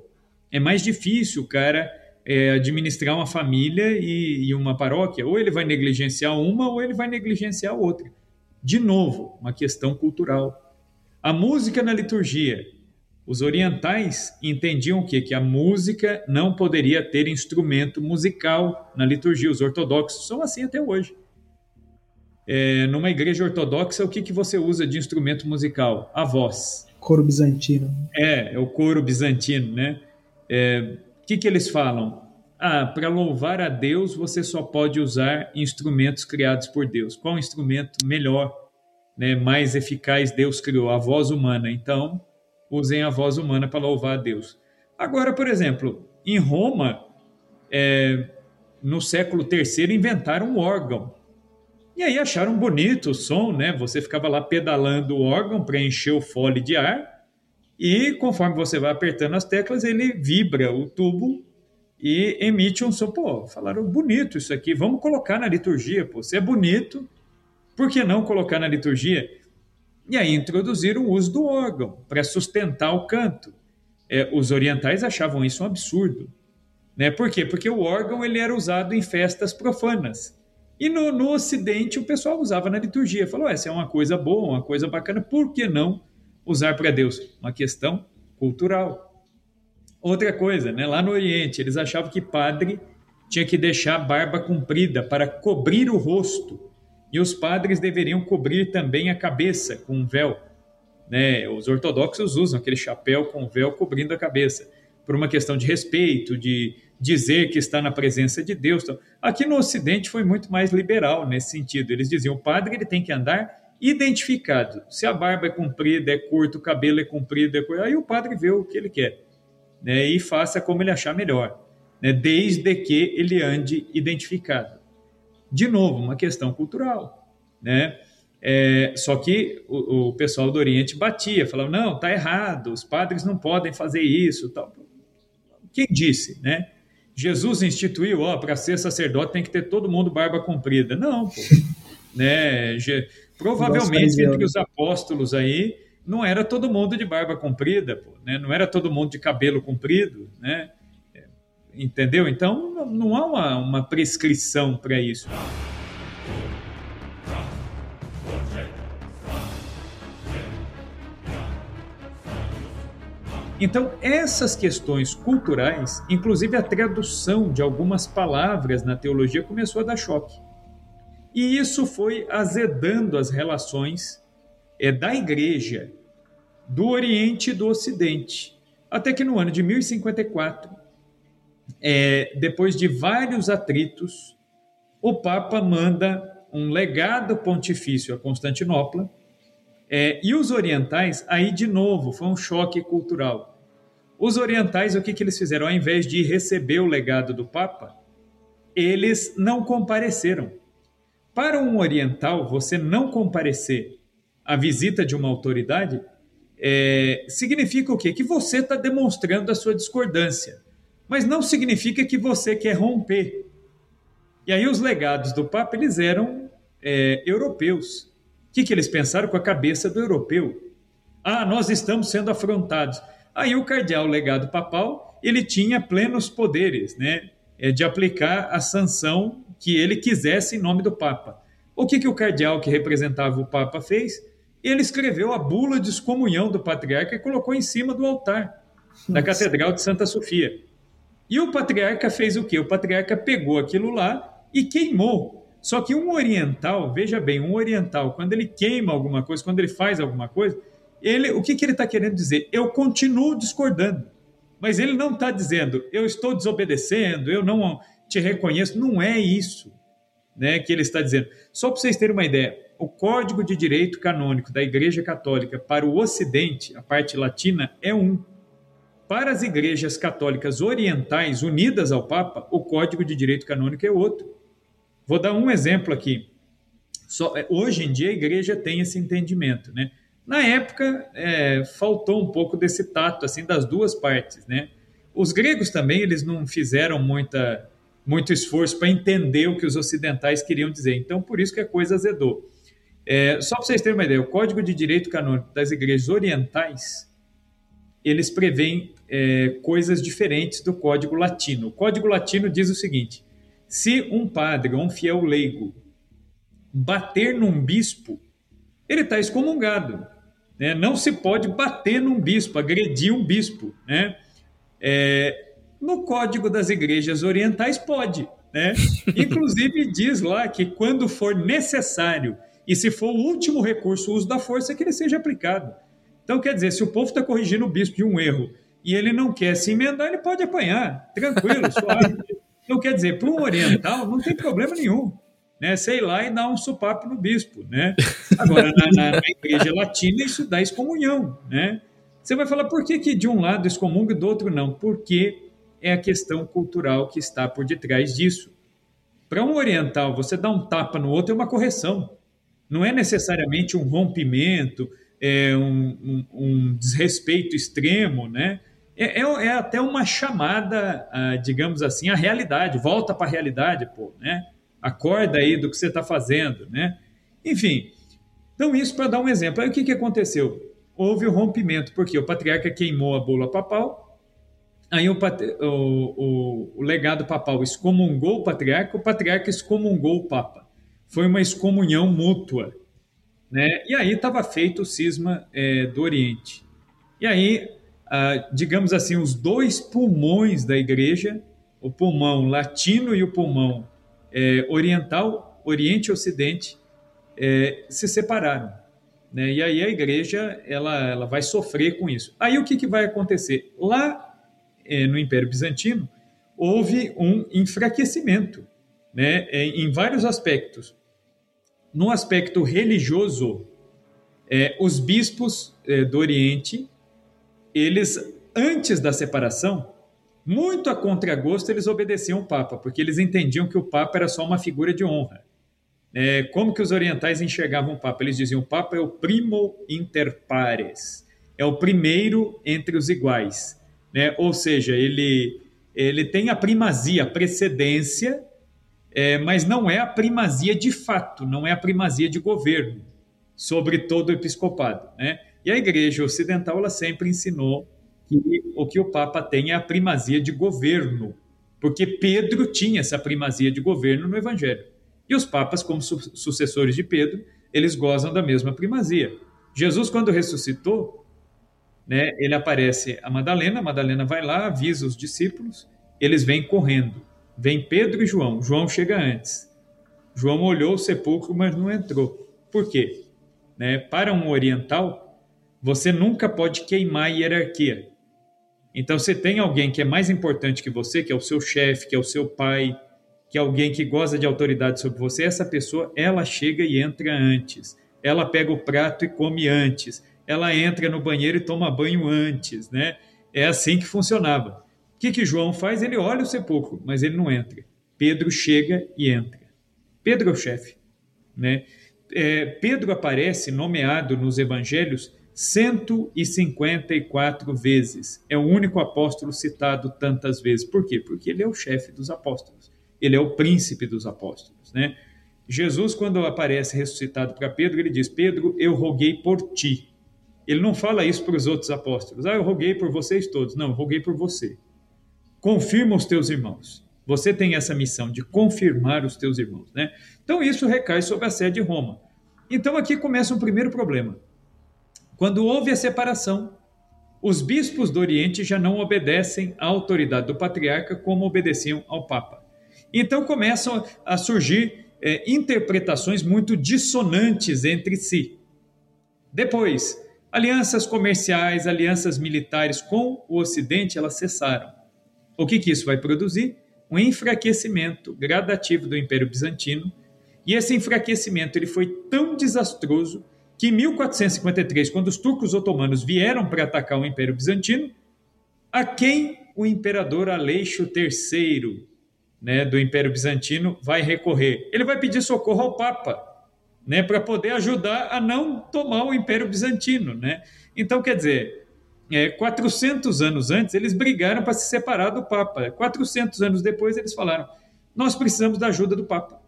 É mais difícil o cara é, administrar uma família e, e uma paróquia. Ou ele vai negligenciar uma, ou ele vai negligenciar outra. De novo, uma questão cultural. A música na liturgia os orientais entendiam o quê? Que a música não poderia ter instrumento musical na liturgia. Os ortodoxos são assim até hoje. É, numa igreja ortodoxa, o que, que você usa de instrumento musical? A voz. Coro bizantino. É, é o coro bizantino, né? É, o que, que eles falam? Ah, para louvar a Deus, você só pode usar instrumentos criados por Deus. Qual instrumento melhor, né, mais eficaz Deus criou? A voz humana. Então, usem a voz humana para louvar a Deus. Agora, por exemplo, em Roma, é, no século III, inventaram um órgão. E aí acharam bonito o som, né? Você ficava lá pedalando o órgão para encher o fole de ar, e conforme você vai apertando as teclas, ele vibra o tubo e emite um som. Pô, falaram bonito isso aqui, vamos colocar na liturgia, pô. Se é bonito, por que não colocar na liturgia? E aí introduziram o uso do órgão para sustentar o canto. É, os orientais achavam isso um absurdo. Né? Por quê? Porque o órgão ele era usado em festas profanas. E no, no Ocidente o pessoal usava na liturgia. Falou, essa é uma coisa boa, uma coisa bacana, por que não usar para Deus? Uma questão cultural. Outra coisa, né? lá no Oriente, eles achavam que padre tinha que deixar a barba comprida para cobrir o rosto e os padres deveriam cobrir também a cabeça com um véu. Né? Os ortodoxos usam aquele chapéu com véu cobrindo a cabeça, por uma questão de respeito, de dizer que está na presença de Deus. Aqui no Ocidente foi muito mais liberal nesse sentido. Eles diziam: o padre ele tem que andar identificado. Se a barba é comprida, é curta, o cabelo é comprido, é curto, aí o padre vê o que ele quer né, e faça como ele achar melhor, né, desde que ele ande identificado. De novo, uma questão cultural. Né? É, só que o, o, pessoal do Oriente batia, falava, não, tá errado, os padres não podem fazer isso. Tal. Quem disse, né? Jesus instituiu, ó, para ser sacerdote tem que ter todo mundo barba comprida. Não, pô. né? Provavelmente entre os apóstolos aí não era todo mundo de barba comprida, pô, né? Não era todo mundo de cabelo comprido, né? Entendeu? Então não há uma, uma prescrição para isso. Então, essas questões culturais, inclusive a tradução de algumas palavras na teologia, começou a dar choque. E isso foi azedando as relações é, da igreja do Oriente e do Ocidente. Até que no ano de 1054, é, depois de vários atritos, o Papa manda um legado pontifício a Constantinopla. É, e os orientais, aí de novo, foi um choque cultural. Os orientais, o que, que eles fizeram? Ao invés de receber o legado do Papa, eles não compareceram. Para um oriental, você não comparecer à visita de uma autoridade é, significa o quê? Que você está demonstrando a sua discordância, mas não significa que você quer romper. E aí os legados do Papa eles eram é, europeus. O que, que eles pensaram com a cabeça do europeu? Ah, nós estamos sendo afrontados. Aí o cardeal legado papal, ele tinha plenos poderes, né, é, de aplicar a sanção que ele quisesse em nome do Papa. O que, que o cardeal que representava o Papa fez? Ele escreveu a bula de excomunhão do patriarca e colocou em cima do altar da. Catedral de Santa Sofia. E o patriarca fez o quê? O patriarca pegou aquilo lá e queimou. Só que um oriental, veja bem, um oriental, quando ele queima alguma coisa, quando ele faz alguma coisa, ele, o que, que ele está querendo dizer? Eu continuo discordando, mas ele não está dizendo eu estou desobedecendo, eu não te reconheço. Não é isso né, que ele está dizendo. Só para vocês terem uma ideia, o Código de Direito Canônico da Igreja Católica para o Ocidente, a parte latina, é um. Para as igrejas católicas orientais unidas ao Papa, o Código de Direito Canônico é outro. Vou dar um exemplo aqui. Só, hoje em dia a igreja tem esse entendimento, né? Na época, é, faltou um pouco desse tato, assim, das duas partes, né? Os gregos também, eles não fizeram muita, muito esforço para entender o que os ocidentais queriam dizer. Então, por isso que a coisa azedou. É, só para vocês terem uma ideia, o Código de Direito Canônico das igrejas orientais, eles prevêem é, coisas diferentes do Código Latino. O Código Latino diz o seguinte, se um padre ou um fiel leigo bater num bispo, ele está excomungado. Né? Não se pode bater num bispo, agredir um bispo. Né? É, no Código das Igrejas Orientais, pode. Né? Inclusive, diz lá que quando for necessário e se for o último recurso, o uso da força, que ele seja aplicado. Então, quer dizer, se o povo está corrigindo o bispo de um erro e ele não quer se emendar, ele pode apanhar, tranquilo, suave. Então, quer dizer, para um oriental, não tem problema nenhum né, sei lá, e dar um sopapo no bispo, né? Agora, na, na, na, igreja latina, isso dá excomunhão, né? Você vai falar, por que, que de um lado excomunga e do outro não? Porque é a questão cultural que está por detrás disso. Para um oriental, você dar um tapa no outro é uma correção. Não é necessariamente um rompimento, é um, um, um desrespeito extremo, né? É, é, é, até uma chamada, digamos assim, à realidade. Volta para a realidade, pô, né? acorda aí do que você está fazendo, né? Enfim, então isso para dar um exemplo. Aí o que, que aconteceu? Houve o rompimento, porque o patriarca queimou a bula papal, aí o, o, o, o legado papal excomungou o patriarca, o patriarca excomungou o papa. Foi uma excomunhão mútua. Né? E aí estava feito o cisma é, do Oriente. E aí, ah, digamos assim, os dois pulmões da igreja, o pulmão latino e o pulmão é, oriental, Oriente e Ocidente é, se separaram. Né? E aí a igreja ela, ela vai sofrer com isso. Aí o que, que vai acontecer? Lá é, no Império Bizantino, houve um enfraquecimento né? É, em vários aspectos. No aspecto religioso, é, os bispos é, do Oriente, eles, antes da separação, muito a contragosto, eles obedeciam o Papa, porque eles entendiam que o Papa era só uma figura de honra. É, como que os orientais enxergavam o Papa? Eles diziam o Papa é o primo inter pares, é o primeiro entre os iguais. Né? Ou seja, ele, ele tem a primazia, a precedência, é, mas não é a primazia de fato, não é a primazia de governo sobre todo o episcopado. Né? E a Igreja Ocidental ela sempre ensinou que o que o Papa tem é a primazia de governo, porque Pedro tinha essa primazia de governo no Evangelho. E os papas, como su sucessores de Pedro, eles gozam da mesma primazia. Jesus, quando ressuscitou, né, ele aparece a Madalena, a Madalena vai lá, avisa os discípulos, eles vêm correndo. Vem Pedro e João. João chega antes. João olhou o sepulcro, mas não entrou. Por quê? Né, para um oriental, você nunca pode queimar a hierarquia. Então, você tem alguém que é mais importante que você, que é o seu chefe, que é o seu pai, que é alguém que goza de autoridade sobre você, essa pessoa, ela chega e entra antes. Ela pega o prato e come antes. Ela entra no banheiro e toma banho antes, né? É assim que funcionava. O que, que João faz? Ele olha o sepulcro, mas ele não entra. Pedro chega e entra. Pedro é o chefe, né? É, Pedro aparece nomeado nos evangelhos 154 vezes. É o único apóstolo citado tantas vezes. Por quê? Porque ele é o chefe dos apóstolos. Ele é o príncipe dos apóstolos, né? Jesus, quando aparece ressuscitado para Pedro, ele diz: Pedro, eu roguei por ti. Ele não fala isso para os outros apóstolos. Ah, eu roguei por vocês todos. Não, eu roguei por você. Confirma os teus irmãos. Você tem essa missão de confirmar os teus irmãos, né? Então isso recai sobre a sede de Roma. Então aqui começa um primeiro problema. Quando houve a separação, os bispos do Oriente já não obedecem à autoridade do patriarca como obedeciam ao Papa. Então começam a surgir é, interpretações muito dissonantes entre si. Depois, alianças comerciais, alianças militares com o Ocidente, elas cessaram. O que, que isso vai produzir? Um enfraquecimento gradativo do Império Bizantino. E esse enfraquecimento ele foi tão desastroso que em 1453, quando os turcos otomanos vieram para atacar o Império Bizantino, a quem o imperador Aleixo III né, do Império Bizantino vai recorrer? Ele vai pedir socorro ao Papa, né, para poder ajudar a não tomar o Império Bizantino. Né? Então, quer dizer, é, 400 anos antes, eles brigaram para se separar do Papa. 400 anos depois, eles falaram: nós precisamos da ajuda do Papa.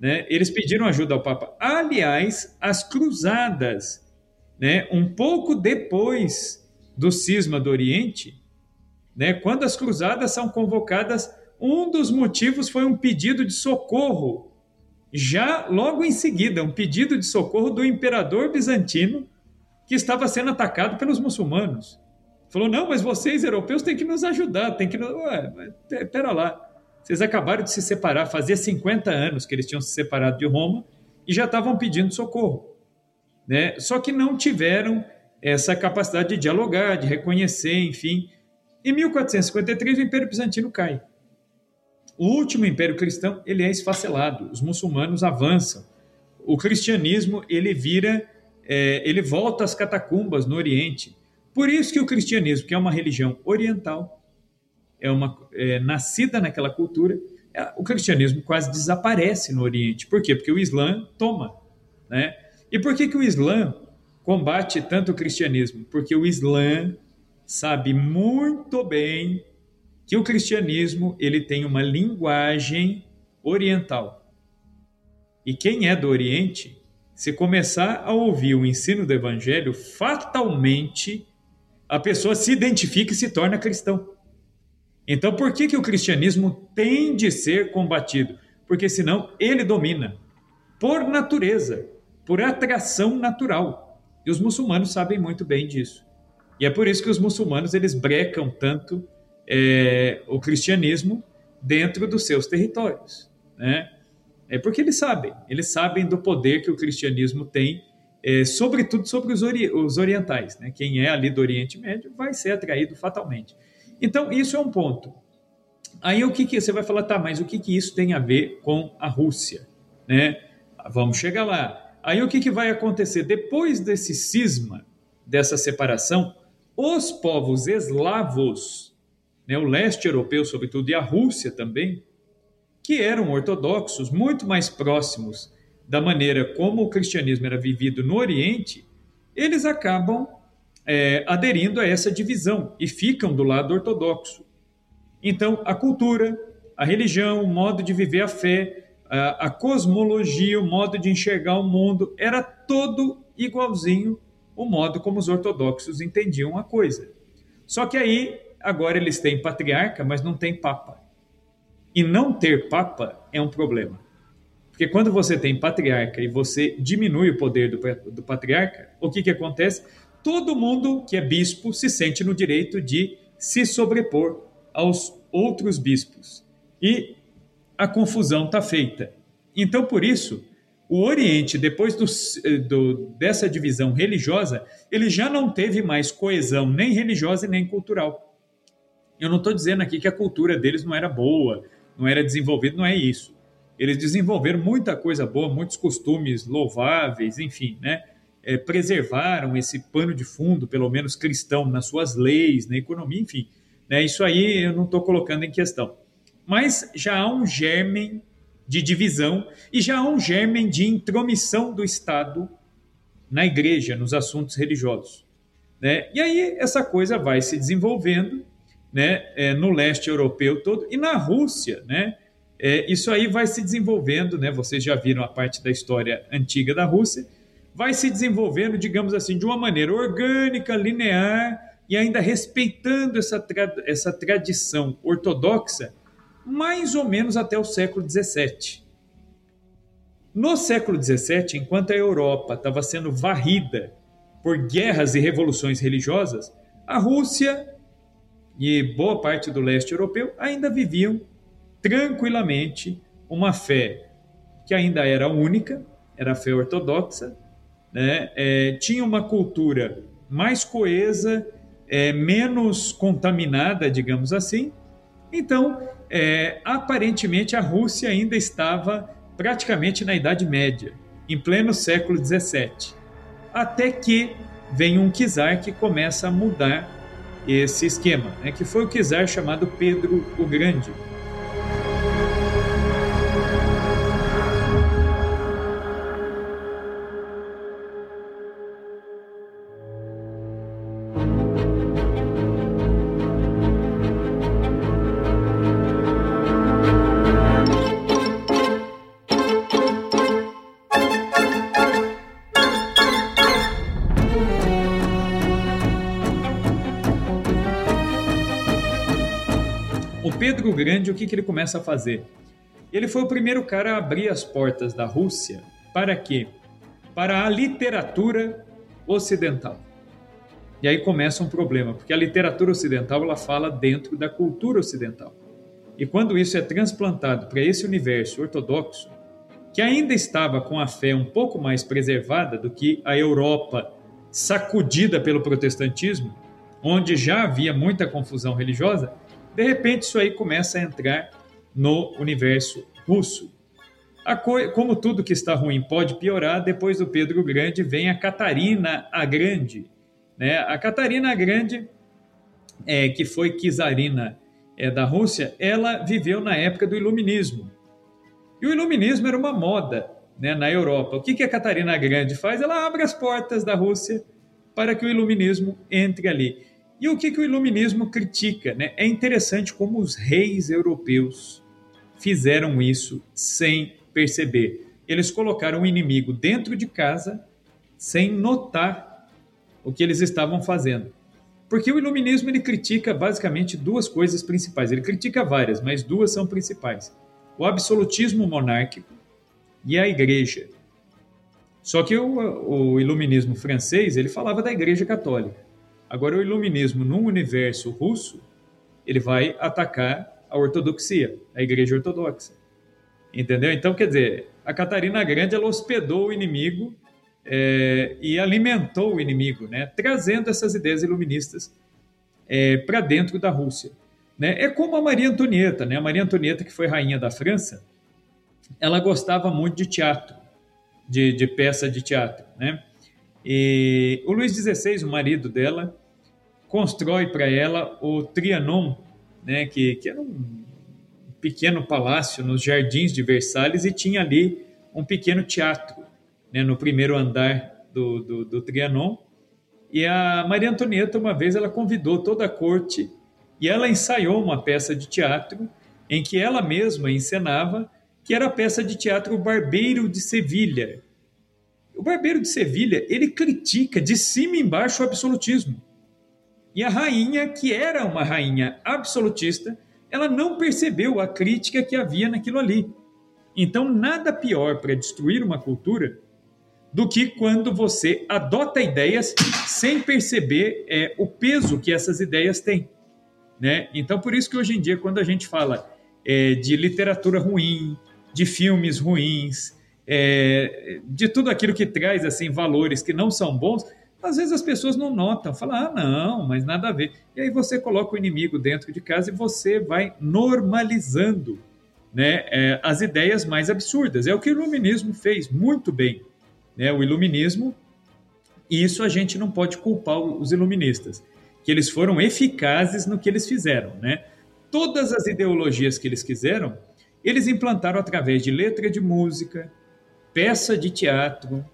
Né? Eles pediram ajuda ao Papa. Aliás, as cruzadas, né, um pouco depois do cisma do Oriente, né, quando as cruzadas são convocadas, um dos motivos foi um pedido de socorro, já logo em seguida, um pedido de socorro do imperador bizantino que estava sendo atacado pelos muçulmanos. Falou: não, mas vocês europeus têm que nos ajudar, tem que. Ué, pera lá. Vocês acabaram de se separar, fazia 50 anos que eles tinham se separado de Roma e já estavam pedindo socorro. Né? Só que não tiveram essa capacidade de dialogar, de reconhecer, enfim. Em 1453, o Império Bizantino cai. O último Império Cristão ele é esfacelado, os muçulmanos avançam. O cristianismo ele vira, é, ele volta às catacumbas no Oriente. Por isso que o cristianismo, que é uma religião oriental, é uma é, nascida naquela cultura, é, o cristianismo quase desaparece no Oriente. Por quê? Porque o Islã toma. Né? E por que, que o Islã combate tanto o cristianismo? Porque o Islã sabe muito bem que o cristianismo ele tem uma linguagem oriental. E quem é do Oriente, se começar a ouvir o ensino do Evangelho, fatalmente a pessoa se identifica e se torna cristão. Então, por que, que o cristianismo tem de ser combatido? Porque senão ele domina, por natureza, por atração natural. E os muçulmanos sabem muito bem disso. E é por isso que os muçulmanos eles brecam tanto é, o cristianismo dentro dos seus territórios, né? É porque eles sabem, eles sabem do poder que o cristianismo tem, é, sobretudo sobre os, ori os orientais, né? Quem é ali do Oriente Médio vai ser atraído fatalmente. Então, isso é um ponto. Aí o que, que você vai falar, tá, mas o que, que isso tem a ver com a Rússia? Né? Vamos chegar lá. Aí o que, que vai acontecer? Depois desse cisma, dessa separação, os povos eslavos, né, o leste europeu, sobretudo, e a Rússia também, que eram ortodoxos, muito mais próximos da maneira como o cristianismo era vivido no Oriente, eles acabam é, aderindo a essa divisão e ficam do lado ortodoxo. Então, a cultura, a religião, o modo de viver a fé, a, a cosmologia, o modo de enxergar o mundo, era todo igualzinho o modo como os ortodoxos entendiam a coisa. Só que aí, agora eles têm patriarca, mas não tem papa. E não ter papa é um problema. Porque quando você tem patriarca e você diminui o poder do, do patriarca, o que, que acontece? Todo mundo que é bispo se sente no direito de se sobrepor aos outros bispos. E a confusão está feita. Então, por isso, o Oriente, depois do, do, dessa divisão religiosa, ele já não teve mais coesão nem religiosa nem cultural. Eu não estou dizendo aqui que a cultura deles não era boa, não era desenvolvida, não é isso. Eles desenvolveram muita coisa boa, muitos costumes louváveis, enfim, né? É, preservaram esse pano de fundo, pelo menos cristão, nas suas leis, na economia, enfim. Né? Isso aí eu não estou colocando em questão mas já há um germen de divisão e já há um germen de intromissão do Estado na igreja, nos assuntos religiosos. Né? E aí essa coisa vai se desenvolvendo né, é, no leste europeu todo e na Rússia. Né? É, isso aí vai se desenvolvendo, né? vocês já viram a parte da história antiga da Rússia, vai se desenvolvendo, digamos assim, de uma maneira orgânica, linear e ainda respeitando essa, tra essa tradição ortodoxa mais ou menos até o século XVII. No século XVII, enquanto a Europa estava sendo varrida por guerras e revoluções religiosas, a Rússia e boa parte do leste europeu ainda viviam tranquilamente uma fé que ainda era única, era a fé ortodoxa, né? É, tinha uma cultura mais coesa, é, menos contaminada, digamos assim. Então, é, aparentemente a Rússia ainda estava praticamente na Idade Média, em pleno século XVII, até que vem um czar que começa a mudar esse esquema, né, que foi o czar chamado Pedro o Grande. O que, que ele começa a fazer? Ele foi o primeiro cara a abrir as portas da Rússia para quê? Para a literatura ocidental. E aí começa um problema, porque a literatura ocidental ela fala dentro da cultura ocidental. E quando isso é transplantado para esse universo ortodoxo, que ainda estava com a fé um pouco mais preservada do que a Europa sacudida pelo protestantismo, onde já havia muita confusão religiosa, de repente, isso aí começa a entrar no universo russo. Como tudo que está ruim pode piorar, depois do Pedro Grande vem a Catarina a Grande. Né? A Catarina a Grande, é, que foi czarina é, da Rússia, ela viveu na época do Iluminismo. E o Iluminismo era uma moda né, na Europa. O que, que a Catarina a Grande faz? Ela abre as portas da Rússia para que o Iluminismo entre ali. E o que, que o iluminismo critica? Né? É interessante como os reis europeus fizeram isso sem perceber. Eles colocaram o inimigo dentro de casa sem notar o que eles estavam fazendo. Porque o iluminismo ele critica basicamente duas coisas principais. Ele critica várias, mas duas são principais: o absolutismo monárquico e a igreja. Só que o, o iluminismo francês ele falava da igreja católica. Agora, o iluminismo no universo russo, ele vai atacar a ortodoxia, a igreja ortodoxa. Entendeu? Então, quer dizer, a Catarina Grande ela hospedou o inimigo é, e alimentou o inimigo, né? trazendo essas ideias iluministas é, para dentro da Rússia. Né? É como a Maria Antonieta, né? a Maria Antonieta, que foi rainha da França, ela gostava muito de teatro. de, de peça de teatro, né? E o Luís XVI, o marido dela, constrói para ela o Trianon, né, que, que era um pequeno palácio nos jardins de Versalhes e tinha ali um pequeno teatro né, no primeiro andar do, do, do Trianon. E a Maria Antonieta, uma vez, ela convidou toda a corte e ela ensaiou uma peça de teatro em que ela mesma encenava, que era a peça de teatro Barbeiro de Sevilha. O Barbeiro de Sevilha, ele critica de cima e embaixo o absolutismo. E a rainha, que era uma rainha absolutista, ela não percebeu a crítica que havia naquilo ali. Então, nada pior para destruir uma cultura do que quando você adota ideias sem perceber é, o peso que essas ideias têm. Né? Então, por isso que hoje em dia, quando a gente fala é, de literatura ruim, de filmes ruins, é, de tudo aquilo que traz assim valores que não são bons, às vezes as pessoas não notam, falam, ah, não, mas nada a ver. E aí você coloca o inimigo dentro de casa e você vai normalizando né, é, as ideias mais absurdas. É o que o iluminismo fez muito bem. Né? O iluminismo, e isso a gente não pode culpar os iluministas, que eles foram eficazes no que eles fizeram. Né? Todas as ideologias que eles quiseram, eles implantaram através de letra de música, peça de teatro,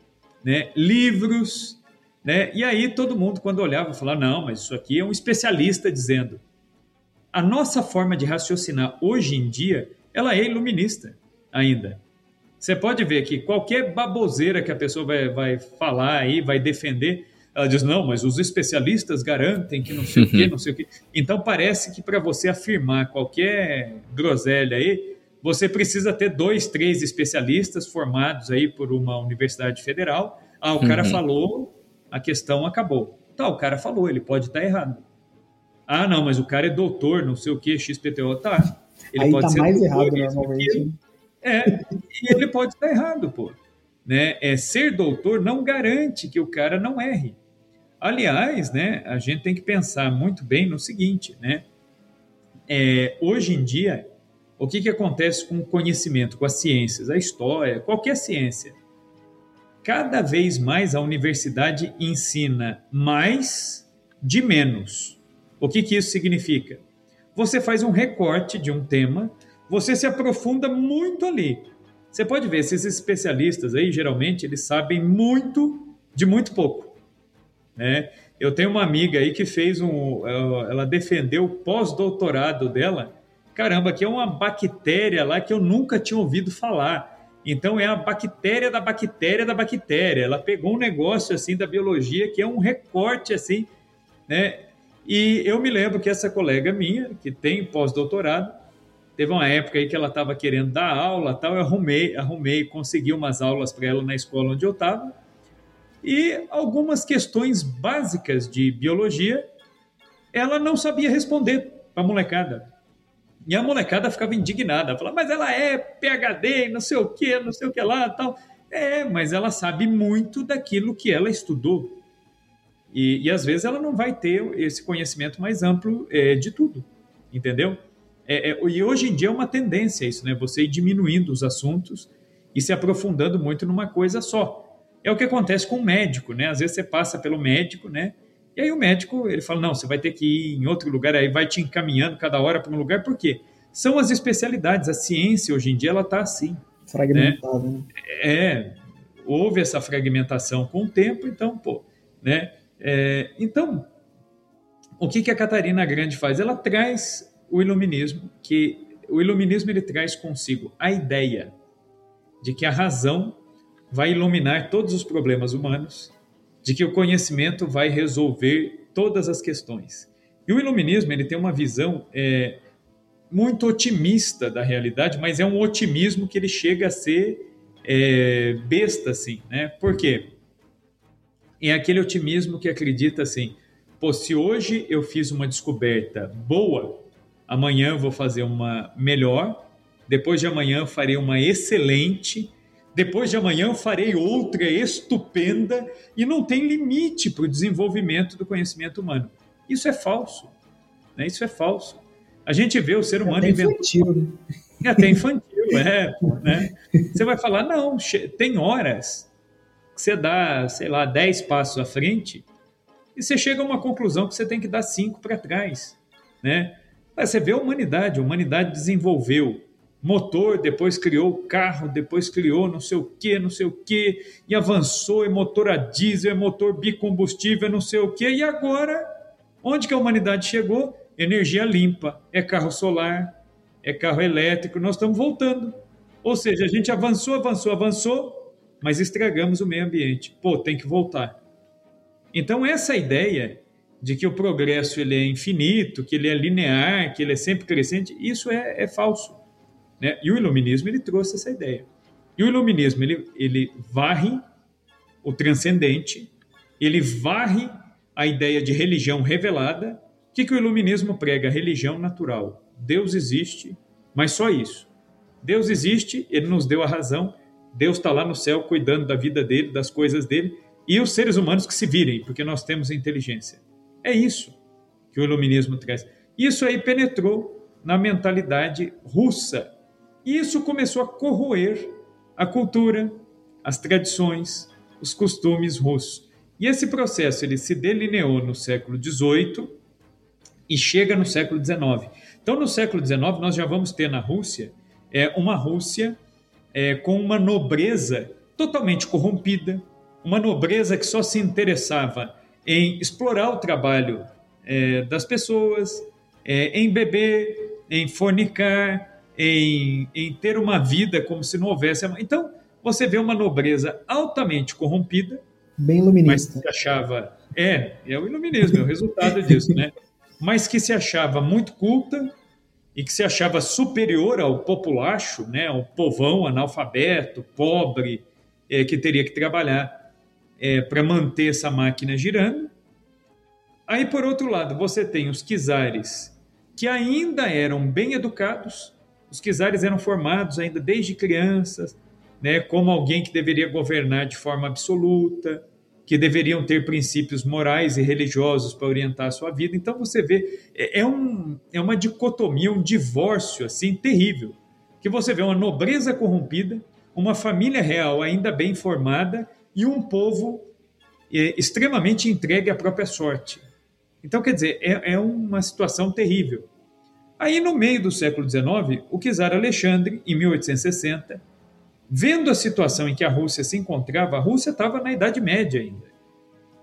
né, livros, né? E aí todo mundo, quando olhava, falava: não, mas isso aqui é um especialista dizendo. A nossa forma de raciocinar hoje em dia, ela é iluminista ainda. Você pode ver que qualquer baboseira que a pessoa vai, vai falar aí, vai defender, ela diz: não, mas os especialistas garantem que não sei o quê, uhum. não sei o quê. Então parece que para você afirmar qualquer groselha aí, você precisa ter dois, três especialistas formados aí por uma universidade federal. Ah, o cara uhum. falou, a questão acabou. Tá, o cara falou, ele pode estar tá errado. Ah, não, mas o cara é doutor, não sei o que, XPTO, tá. Ele Aí pode tá ser mais doutor, errado normalmente. É, e ele pode estar tá errado, pô. Né? É, ser doutor não garante que o cara não erre. Aliás, né, a gente tem que pensar muito bem no seguinte, né? É, hoje em dia, o que, que acontece com o conhecimento, com as ciências, a história, qualquer ciência? Cada vez mais a universidade ensina mais de menos. O que, que isso significa? Você faz um recorte de um tema, você se aprofunda muito ali. Você pode ver, esses especialistas aí, geralmente, eles sabem muito de muito pouco. Né? Eu tenho uma amiga aí que fez um. Ela defendeu o pós-doutorado dela. Caramba, que é uma bactéria lá que eu nunca tinha ouvido falar. Então é a bactéria da bactéria da bactéria. Ela pegou um negócio assim da biologia que é um recorte assim, né? E eu me lembro que essa colega minha, que tem pós-doutorado, teve uma época aí que ela estava querendo dar aula, tal, eu arrumei, arrumei, consegui umas aulas para ela na escola onde eu estava. E algumas questões básicas de biologia, ela não sabia responder para a molecada. E a molecada ficava indignada, falava, mas ela é PHD, não sei o que, não sei o que lá tal. É, mas ela sabe muito daquilo que ela estudou. E, e às vezes ela não vai ter esse conhecimento mais amplo é, de tudo, entendeu? É, é, e hoje em dia é uma tendência isso, né? Você ir diminuindo os assuntos e se aprofundando muito numa coisa só. É o que acontece com o médico, né? Às vezes você passa pelo médico, né? E aí o médico, ele fala, não, você vai ter que ir em outro lugar, aí vai te encaminhando cada hora para um lugar, por quê? São as especialidades, a ciência hoje em dia, ela está assim. Fragmentada. Né? É, houve essa fragmentação com o tempo, então, pô, né? É, então, o que, que a Catarina Grande faz? Ela traz o iluminismo, que o iluminismo ele traz consigo a ideia de que a razão vai iluminar todos os problemas humanos de que o conhecimento vai resolver todas as questões. E o iluminismo ele tem uma visão é, muito otimista da realidade, mas é um otimismo que ele chega a ser é, besta, assim, né? Por quê? É aquele otimismo que acredita assim, pô, se hoje eu fiz uma descoberta boa, amanhã vou fazer uma melhor, depois de amanhã farei uma excelente, depois de amanhã eu farei outra estupenda e não tem limite para o desenvolvimento do conhecimento humano. Isso é falso. Né? Isso é falso. A gente vê o ser humano é até infantil, né? É até infantil, é. Né? Você vai falar, não, tem horas que você dá, sei lá, 10 passos à frente e você chega a uma conclusão que você tem que dar cinco para trás, né? Você vê a humanidade, a humanidade desenvolveu motor, depois criou carro, depois criou não sei o que, não sei o que, e avançou, é motor a diesel, é motor bicombustível, não sei o que, e agora, onde que a humanidade chegou? Energia limpa, é carro solar, é carro elétrico, nós estamos voltando. Ou seja, a gente avançou, avançou, avançou, mas estragamos o meio ambiente. Pô, tem que voltar. Então, essa ideia de que o progresso ele é infinito, que ele é linear, que ele é sempre crescente, isso é, é falso. Né? E o iluminismo ele trouxe essa ideia. E o iluminismo ele, ele varre o transcendente, ele varre a ideia de religião revelada. O que, que o iluminismo prega? Religião natural. Deus existe, mas só isso. Deus existe, ele nos deu a razão, Deus está lá no céu cuidando da vida dele, das coisas dele, e os seres humanos que se virem, porque nós temos inteligência. É isso que o iluminismo traz. Isso aí penetrou na mentalidade russa. E isso começou a corroer a cultura, as tradições, os costumes russos. E esse processo ele se delineou no século XVIII e chega no século XIX. Então, no século XIX, nós já vamos ter na Rússia é, uma Rússia é, com uma nobreza totalmente corrompida, uma nobreza que só se interessava em explorar o trabalho é, das pessoas, é, em beber, em fornicar, em, em ter uma vida como se não houvesse. Então, você vê uma nobreza altamente corrompida. Bem iluminista. Mas que achava. É, é o iluminismo, é o resultado disso, né? Mas que se achava muito culta e que se achava superior ao populacho, né? Ao povão analfabeto, pobre, é, que teria que trabalhar é, para manter essa máquina girando. Aí, por outro lado, você tem os quizares, que ainda eram bem educados, os quizares eram formados ainda desde crianças, né, como alguém que deveria governar de forma absoluta, que deveriam ter princípios morais e religiosos para orientar a sua vida. Então você vê, é, é, um, é uma dicotomia, um divórcio assim terrível, que você vê uma nobreza corrompida, uma família real ainda bem formada e um povo é, extremamente entregue à própria sorte. Então, quer dizer, é, é uma situação terrível. Aí, no meio do século XIX, o czar Alexandre, em 1860, vendo a situação em que a Rússia se encontrava, a Rússia estava na Idade Média ainda.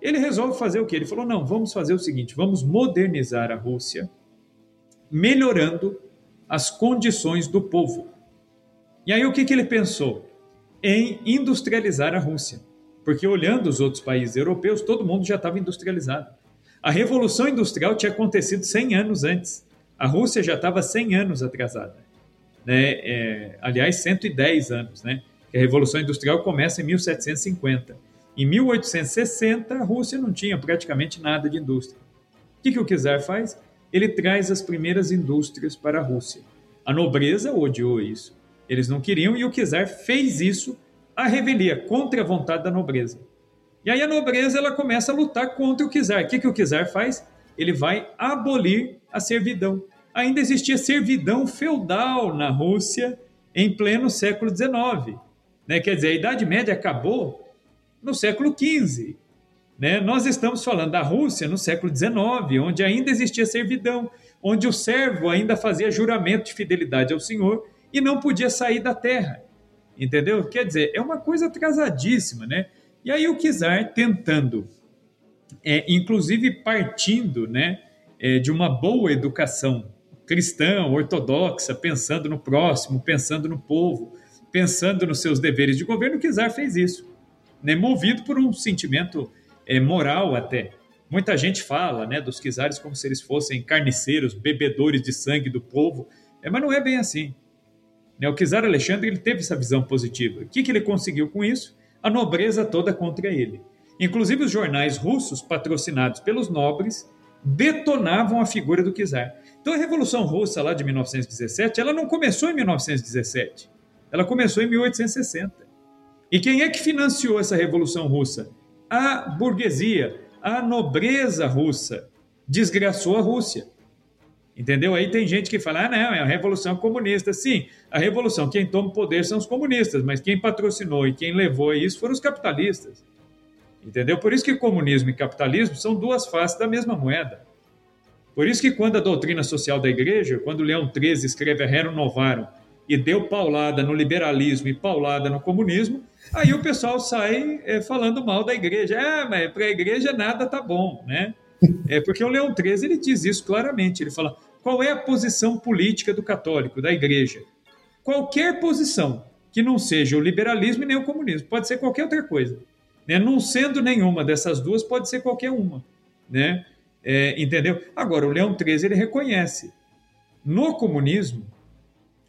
Ele resolve fazer o quê? Ele falou: não, vamos fazer o seguinte, vamos modernizar a Rússia, melhorando as condições do povo. E aí, o que, que ele pensou? Em industrializar a Rússia porque olhando os outros países europeus, todo mundo já estava industrializado. A Revolução Industrial tinha acontecido 100 anos antes. A Rússia já estava 100 anos atrasada. Né? É, aliás, 110 anos. Né? A Revolução Industrial começa em 1750. Em 1860, a Rússia não tinha praticamente nada de indústria. O que, que o czar faz? Ele traz as primeiras indústrias para a Rússia. A nobreza odiou isso. Eles não queriam e o czar fez isso a revelia contra a vontade da nobreza. E aí a nobreza ela começa a lutar contra o czar. O que, que o czar faz? Ele vai abolir a servidão. Ainda existia servidão feudal na Rússia em pleno século XIX. Né? Quer dizer, a Idade Média acabou no século XV. Né? Nós estamos falando da Rússia no século XIX, onde ainda existia servidão, onde o servo ainda fazia juramento de fidelidade ao Senhor e não podia sair da terra. Entendeu? Quer dizer, é uma coisa atrasadíssima, né? E aí o Kizar tentando, é, inclusive partindo né, é, de uma boa educação cristã, ortodoxa, pensando no próximo, pensando no povo, pensando nos seus deveres de governo, o Kizar fez isso, né, movido por um sentimento é, moral até. Muita gente fala né, dos Kizares como se eles fossem carniceiros, bebedores de sangue do povo, é, mas não é bem assim. Né, o czar Alexandre ele teve essa visão positiva. O que, que ele conseguiu com isso? A nobreza toda contra ele. Inclusive, os jornais russos, patrocinados pelos nobres, detonavam a figura do czar. Então, a Revolução Russa lá de 1917, ela não começou em 1917. Ela começou em 1860. E quem é que financiou essa Revolução Russa? A burguesia, a nobreza russa desgraçou a Rússia. Entendeu? Aí tem gente que fala, ah, não, é a revolução comunista. Sim, a revolução, quem toma o poder são os comunistas, mas quem patrocinou e quem levou isso foram os capitalistas. Entendeu? Por isso que comunismo e capitalismo são duas faces da mesma moeda. Por isso que quando a doutrina social da igreja, quando Leão XIII escreve a Rerum Novarum e deu paulada no liberalismo e paulada no comunismo, aí o pessoal sai é, falando mal da igreja. Ah, mas para a igreja nada tá bom, né? É porque o Leão XIII ele diz isso claramente. Ele fala qual é a posição política do católico, da igreja. Qualquer posição que não seja o liberalismo e nem o comunismo, pode ser qualquer outra coisa. Né? Não sendo nenhuma dessas duas, pode ser qualquer uma. Né? É, entendeu? Agora, o Leão XIII ele reconhece. No comunismo,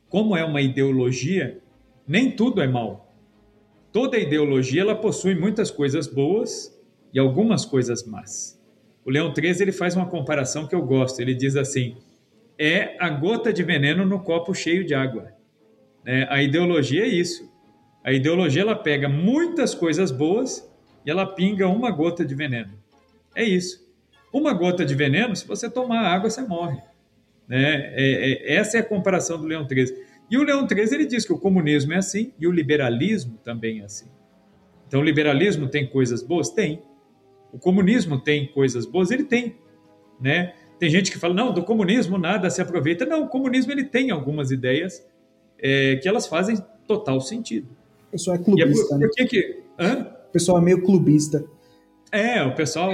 como é uma ideologia, nem tudo é mal. Toda ideologia ela possui muitas coisas boas e algumas coisas más. O Leão XIII ele faz uma comparação que eu gosto. Ele diz assim: é a gota de veneno no copo cheio de água. É, a ideologia é isso. A ideologia ela pega muitas coisas boas e ela pinga uma gota de veneno. É isso. Uma gota de veneno, se você tomar água, você morre. Né? É, é, essa é a comparação do Leão XIII. E o Leão XIII ele diz que o comunismo é assim e o liberalismo também é assim. Então, o liberalismo tem coisas boas? Tem. O comunismo tem coisas boas? Ele tem. Né? Tem gente que fala, não, do comunismo nada se aproveita. Não, o comunismo ele tem algumas ideias é, que elas fazem total sentido. O pessoal é clubista, é por, né? Por que que... Hã? O pessoal é meio clubista. É, o pessoal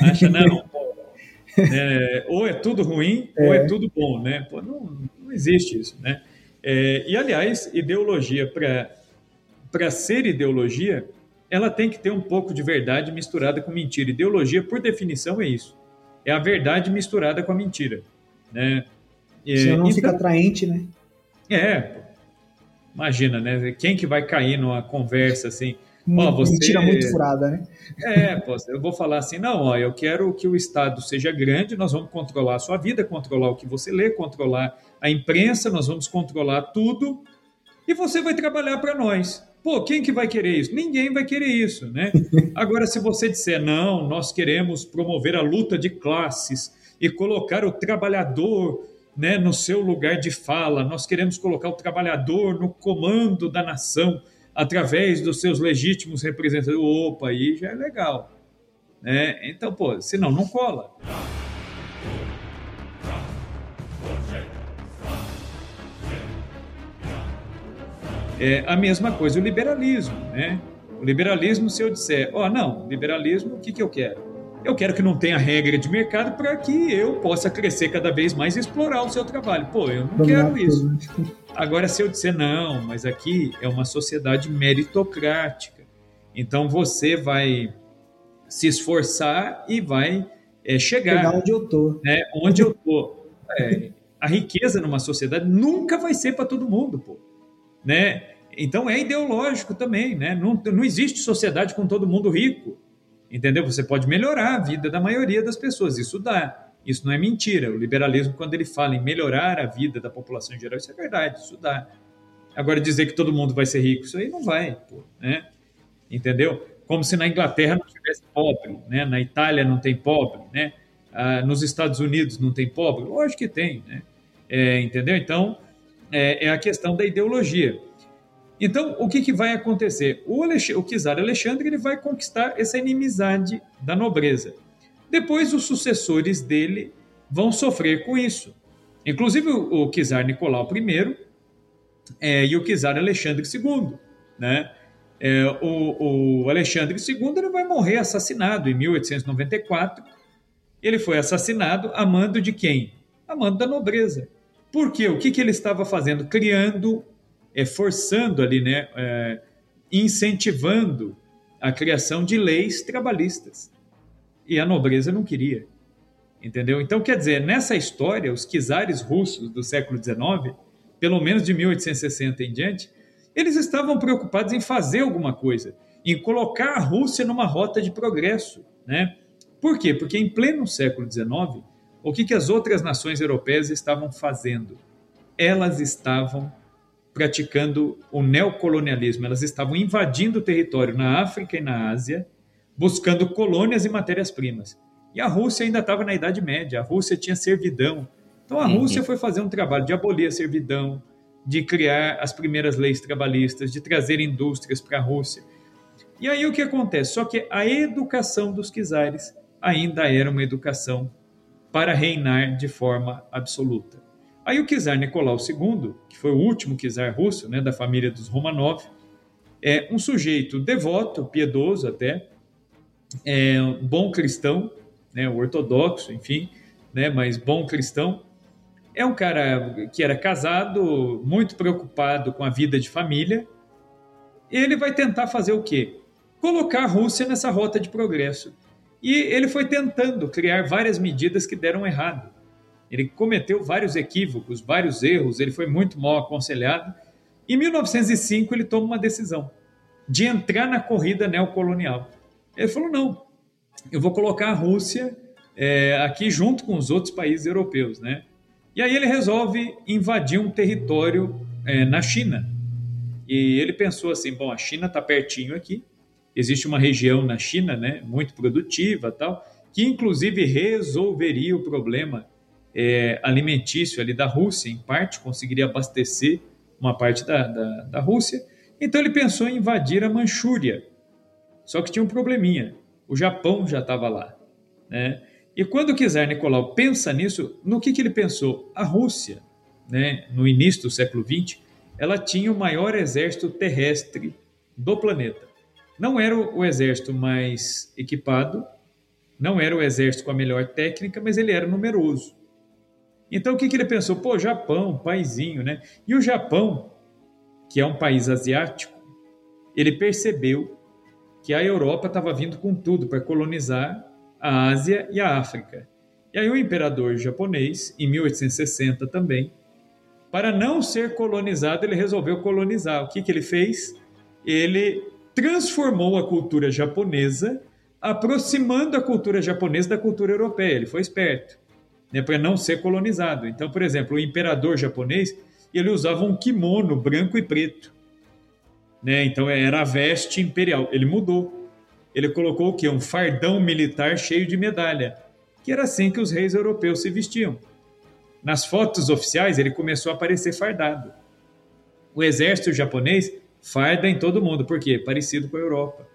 acha, não, é, ou é tudo ruim é. ou é tudo bom, né? Pô, não, não existe isso, né? É, e, aliás, ideologia, para ser ideologia, ela tem que ter um pouco de verdade misturada com mentira. Ideologia, por definição, é isso é a verdade misturada com a mentira. Né? É, Senão não então, fica atraente, né? É, imagina, né? Quem que vai cair numa conversa assim? Ó, você... Mentira muito furada, né? É, eu vou falar assim, não, ó, eu quero que o Estado seja grande, nós vamos controlar a sua vida, controlar o que você lê, controlar a imprensa, nós vamos controlar tudo, e você vai trabalhar para nós. Pô, quem que vai querer isso? Ninguém vai querer isso, né? Agora, se você disser, não, nós queremos promover a luta de classes e colocar o trabalhador né, no seu lugar de fala, nós queremos colocar o trabalhador no comando da nação através dos seus legítimos representantes. Opa, aí já é legal. Né? Então, pô, senão não cola. É a mesma coisa o liberalismo, né? O liberalismo, se eu disser, ó, oh, não, liberalismo, o que, que eu quero? Eu quero que não tenha regra de mercado para que eu possa crescer cada vez mais e explorar o seu trabalho. Pô, eu não quero isso. Agora, se eu disser, não, mas aqui é uma sociedade meritocrática, então você vai se esforçar e vai é, chegar. Chegar onde eu tô. Né? Onde eu tô. É, a riqueza numa sociedade nunca vai ser para todo mundo, pô. Né? Então é ideológico também, né? Não, não existe sociedade com todo mundo rico, entendeu? Você pode melhorar a vida da maioria das pessoas, isso dá. Isso não é mentira. O liberalismo, quando ele fala em melhorar a vida da população em geral, isso é verdade, isso dá. Agora, dizer que todo mundo vai ser rico, isso aí não vai, pô, né? Entendeu? Como se na Inglaterra não tivesse pobre, né? Na Itália não tem pobre, né? Ah, nos Estados Unidos não tem pobre? Lógico que tem, né? É, entendeu? Então, é, é a questão da ideologia. Então, o que, que vai acontecer? O, Alexandre, o czar Alexandre ele vai conquistar essa inimizade da nobreza. Depois, os sucessores dele vão sofrer com isso. Inclusive, o, czar Nicolau I é, e o czar Alexandre II. Né? É, o, o, Alexandre II ele vai morrer assassinado em 1894. Ele foi assassinado a mando de quem? A mando da nobreza. Por quê? O que, que ele estava fazendo? Criando é, forçando ali, né, é, incentivando a criação de leis trabalhistas. E a nobreza não queria. Entendeu? Então, quer dizer, nessa história, os czares russos do século XIX, pelo menos de 1860 em diante, eles estavam preocupados em fazer alguma coisa, em colocar a Rússia numa rota de progresso. Né? Por quê? Porque em pleno século XIX, o que, que as outras nações europeias estavam fazendo? Elas estavam praticando o neocolonialismo. Elas estavam invadindo o território na África e na Ásia, buscando colônias e matérias-primas. E a Rússia ainda estava na Idade Média, a Rússia tinha servidão. Então a uhum. Rússia foi fazer um trabalho de abolir a servidão, de criar as primeiras leis trabalhistas, de trazer indústrias para a Rússia. E aí o que acontece? Só que a educação dos czares ainda era uma educação para reinar de forma absoluta. Aí o czar Nicolau II, que foi o último czar russo, né, da família dos Romanov, é um sujeito devoto, piedoso até, é um bom cristão, né, ortodoxo, enfim, né, mas bom cristão. É um cara que era casado, muito preocupado com a vida de família. Ele vai tentar fazer o quê? Colocar a Rússia nessa rota de progresso. E ele foi tentando criar várias medidas que deram errado. Ele cometeu vários equívocos, vários erros, ele foi muito mal aconselhado. Em 1905, ele toma uma decisão de entrar na corrida neocolonial. Ele falou: não, eu vou colocar a Rússia é, aqui junto com os outros países europeus, né? E aí ele resolve invadir um território é, na China. E ele pensou assim: bom, a China está pertinho aqui, existe uma região na China, né, muito produtiva, tal, que inclusive resolveria o problema é, alimentício ali da Rússia, em parte, conseguiria abastecer uma parte da, da, da Rússia. Então ele pensou em invadir a Manchúria. Só que tinha um probleminha: o Japão já estava lá, né? E quando czar Nicolau pensa nisso, no que, que ele pensou? A Rússia, né, no início do século XX, ela tinha o maior exército terrestre do planeta. Não era o exército mais equipado, não era o exército com a melhor técnica, mas ele era numeroso. Então o que, que ele pensou? Pô, Japão, paizinho, né? E o Japão, que é um país asiático, ele percebeu que a Europa estava vindo com tudo para colonizar a Ásia e a África. E aí o imperador japonês, em 1860 também, para não ser colonizado, ele resolveu colonizar. O que, que ele fez? Ele transformou a cultura japonesa, aproximando a cultura japonesa da cultura europeia. Ele foi esperto, né, para não ser colonizado. Então, por exemplo, o imperador japonês ele usava um kimono branco e preto. Né? Então era a veste imperial. Ele mudou ele colocou o quê? Um fardão militar cheio de medalha, que era assim que os reis europeus se vestiam. Nas fotos oficiais, ele começou a aparecer fardado. O exército japonês farda em todo mundo, por quê? Parecido com a Europa.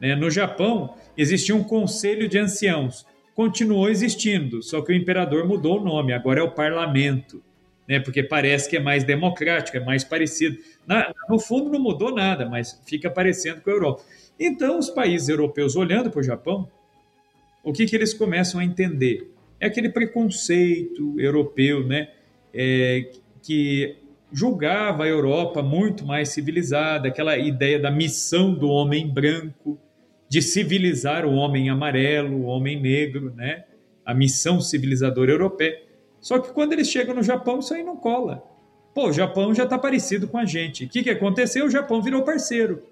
Né? No Japão, existia um conselho de anciãos, continuou existindo, só que o imperador mudou o nome, agora é o parlamento. Né, porque parece que é mais democrático, é mais parecido. Na, no fundo, não mudou nada, mas fica parecendo com a Europa. Então, os países europeus, olhando para o Japão, o que, que eles começam a entender? É aquele preconceito europeu, né? É, que julgava a Europa muito mais civilizada, aquela ideia da missão do homem branco, de civilizar o homem amarelo, o homem negro, né? A missão civilizadora europeia. Só que quando eles chegam no Japão, isso aí não cola. Pô, o Japão já está parecido com a gente. O que, que aconteceu? O Japão virou parceiro.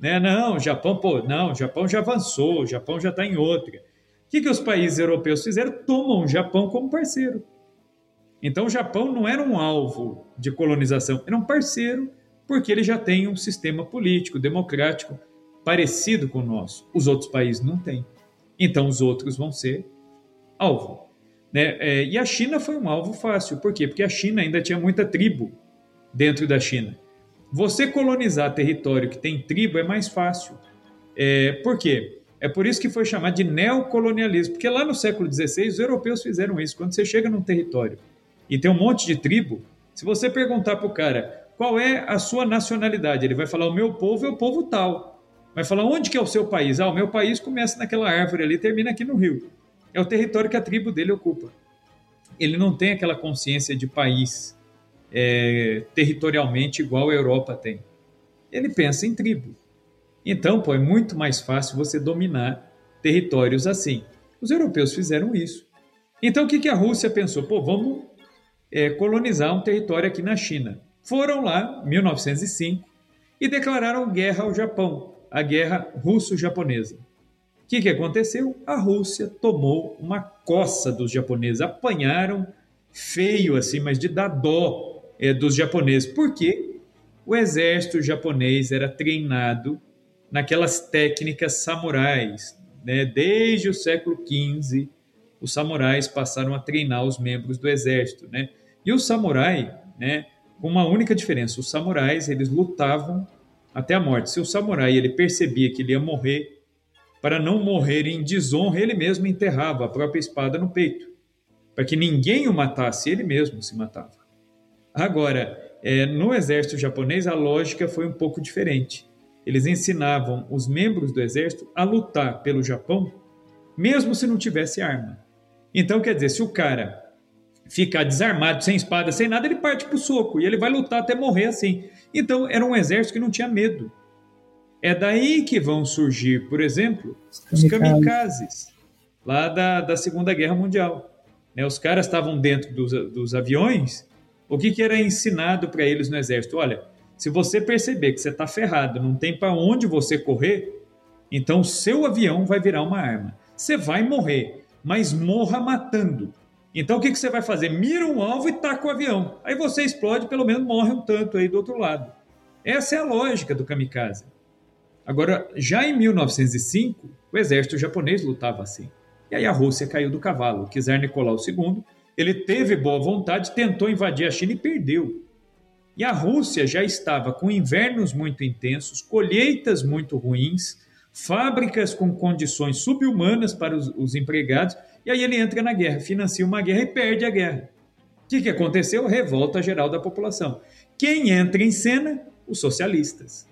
Né? Não, o Japão, pô, não, o Japão já avançou, o Japão já está em outra. O que, que os países europeus fizeram? Tomam o Japão como parceiro. Então o Japão não era um alvo de colonização, era um parceiro, porque ele já tem um sistema político, democrático, parecido com o nosso. Os outros países não têm. Então os outros vão ser alvo. Né? É, e a China foi um alvo fácil. Por quê? Porque a China ainda tinha muita tribo dentro da China. Você colonizar território que tem tribo é mais fácil. É, por quê? É por isso que foi chamado de neocolonialismo, porque lá no século XVI os europeus fizeram isso. Quando você chega num território e tem um monte de tribo, se você perguntar para o cara qual é a sua nacionalidade, ele vai falar o meu povo é o povo tal. Vai falar onde que é o seu país? Ah, o meu país começa naquela árvore ali termina aqui no rio. É o território que a tribo dele ocupa. Ele não tem aquela consciência de país é, territorialmente igual a Europa tem. Ele pensa em tribo. Então, pô, é muito mais fácil você dominar territórios assim. Os europeus fizeram isso. Então, o que, que a Rússia pensou? Pô, vamos é, colonizar um território aqui na China. Foram lá, 1905, e declararam guerra ao Japão, a guerra russo-japonesa. O que, que aconteceu? A Rússia tomou uma coça dos japoneses, apanharam feio assim, mas de dar dó é, dos japoneses, porque o exército japonês era treinado naquelas técnicas samurais, né? desde o século XV, os samurais passaram a treinar os membros do exército, né? E o samurai, né, com uma única diferença, os samurais, eles lutavam até a morte. Se o samurai ele percebia que ele ia morrer, para não morrer em desonra, ele mesmo enterrava a própria espada no peito, para que ninguém o matasse, ele mesmo se matava. Agora, é, no exército japonês, a lógica foi um pouco diferente. Eles ensinavam os membros do exército a lutar pelo Japão, mesmo se não tivesse arma. Então, quer dizer, se o cara ficar desarmado, sem espada, sem nada, ele parte para o soco e ele vai lutar até morrer assim. Então, era um exército que não tinha medo. É daí que vão surgir, por exemplo, os kamikazes, lá da, da Segunda Guerra Mundial. Né, os caras estavam dentro dos, dos aviões o que, que era ensinado para eles no exército? Olha, se você perceber que você está ferrado, não tem para onde você correr, então seu avião vai virar uma arma. Você vai morrer, mas morra matando. Então o que, que você vai fazer? Mira um alvo e taca o avião. Aí você explode, pelo menos morre um tanto aí do outro lado. Essa é a lógica do kamikaze. Agora, já em 1905, o exército japonês lutava assim. E aí a Rússia caiu do cavalo. O czar Nicolau II ele teve boa vontade, tentou invadir a China e perdeu. E a Rússia já estava com invernos muito intensos, colheitas muito ruins, fábricas com condições subhumanas para os, os empregados, e aí ele entra na guerra, financia uma guerra e perde a guerra. O que, que aconteceu? Revolta geral da população. Quem entra em cena? Os socialistas.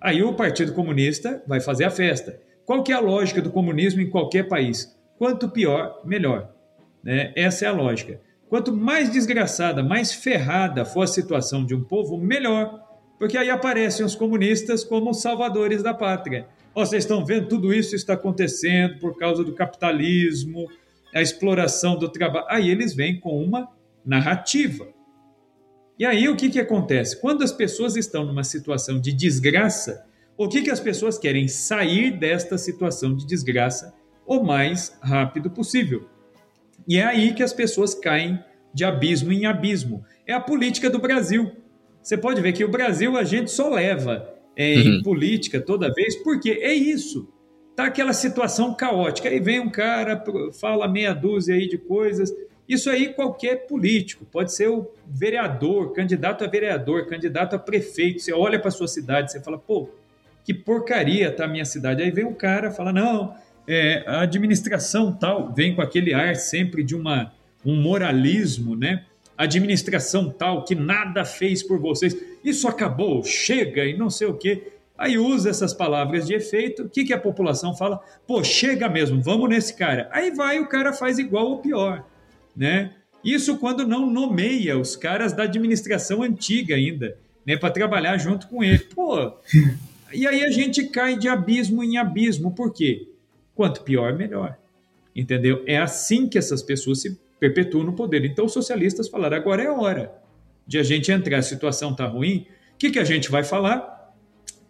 Aí o Partido Comunista vai fazer a festa. Qual que é a lógica do comunismo em qualquer país? Quanto pior, melhor. Né? Essa é a lógica. Quanto mais desgraçada, mais ferrada for a situação de um povo, melhor. Porque aí aparecem os comunistas como salvadores da pátria. Oh, vocês estão vendo, tudo isso está acontecendo por causa do capitalismo, a exploração do trabalho. Aí eles vêm com uma narrativa. E aí o que, que acontece? Quando as pessoas estão numa situação de desgraça, o que, que as pessoas querem? Sair desta situação de desgraça o mais rápido possível. E é aí que as pessoas caem de abismo em abismo. É a política do Brasil. Você pode ver que o Brasil a gente só leva é, uhum. em política toda vez, porque é isso. Tá aquela situação caótica. Aí vem um cara, fala meia dúzia aí de coisas. Isso aí qualquer político, pode ser o vereador, candidato a vereador, candidato a prefeito. Você olha para sua cidade, você fala, pô, que porcaria tá a minha cidade. Aí vem um cara, fala, não, é, a administração tal vem com aquele ar sempre de uma, um moralismo, né? Administração tal que nada fez por vocês, isso acabou, chega e não sei o quê. Aí usa essas palavras de efeito, o que, que a população fala? Pô, chega mesmo, vamos nesse cara. Aí vai, o cara faz igual ou pior, né? Isso quando não nomeia os caras da administração antiga ainda, né, para trabalhar junto com ele. Pô, e aí a gente cai de abismo em abismo, por quê? Quanto pior, melhor. Entendeu? É assim que essas pessoas se perpetuam no poder. Então, os socialistas falaram: agora é hora de a gente entrar, a situação está ruim. O que, que a gente vai falar?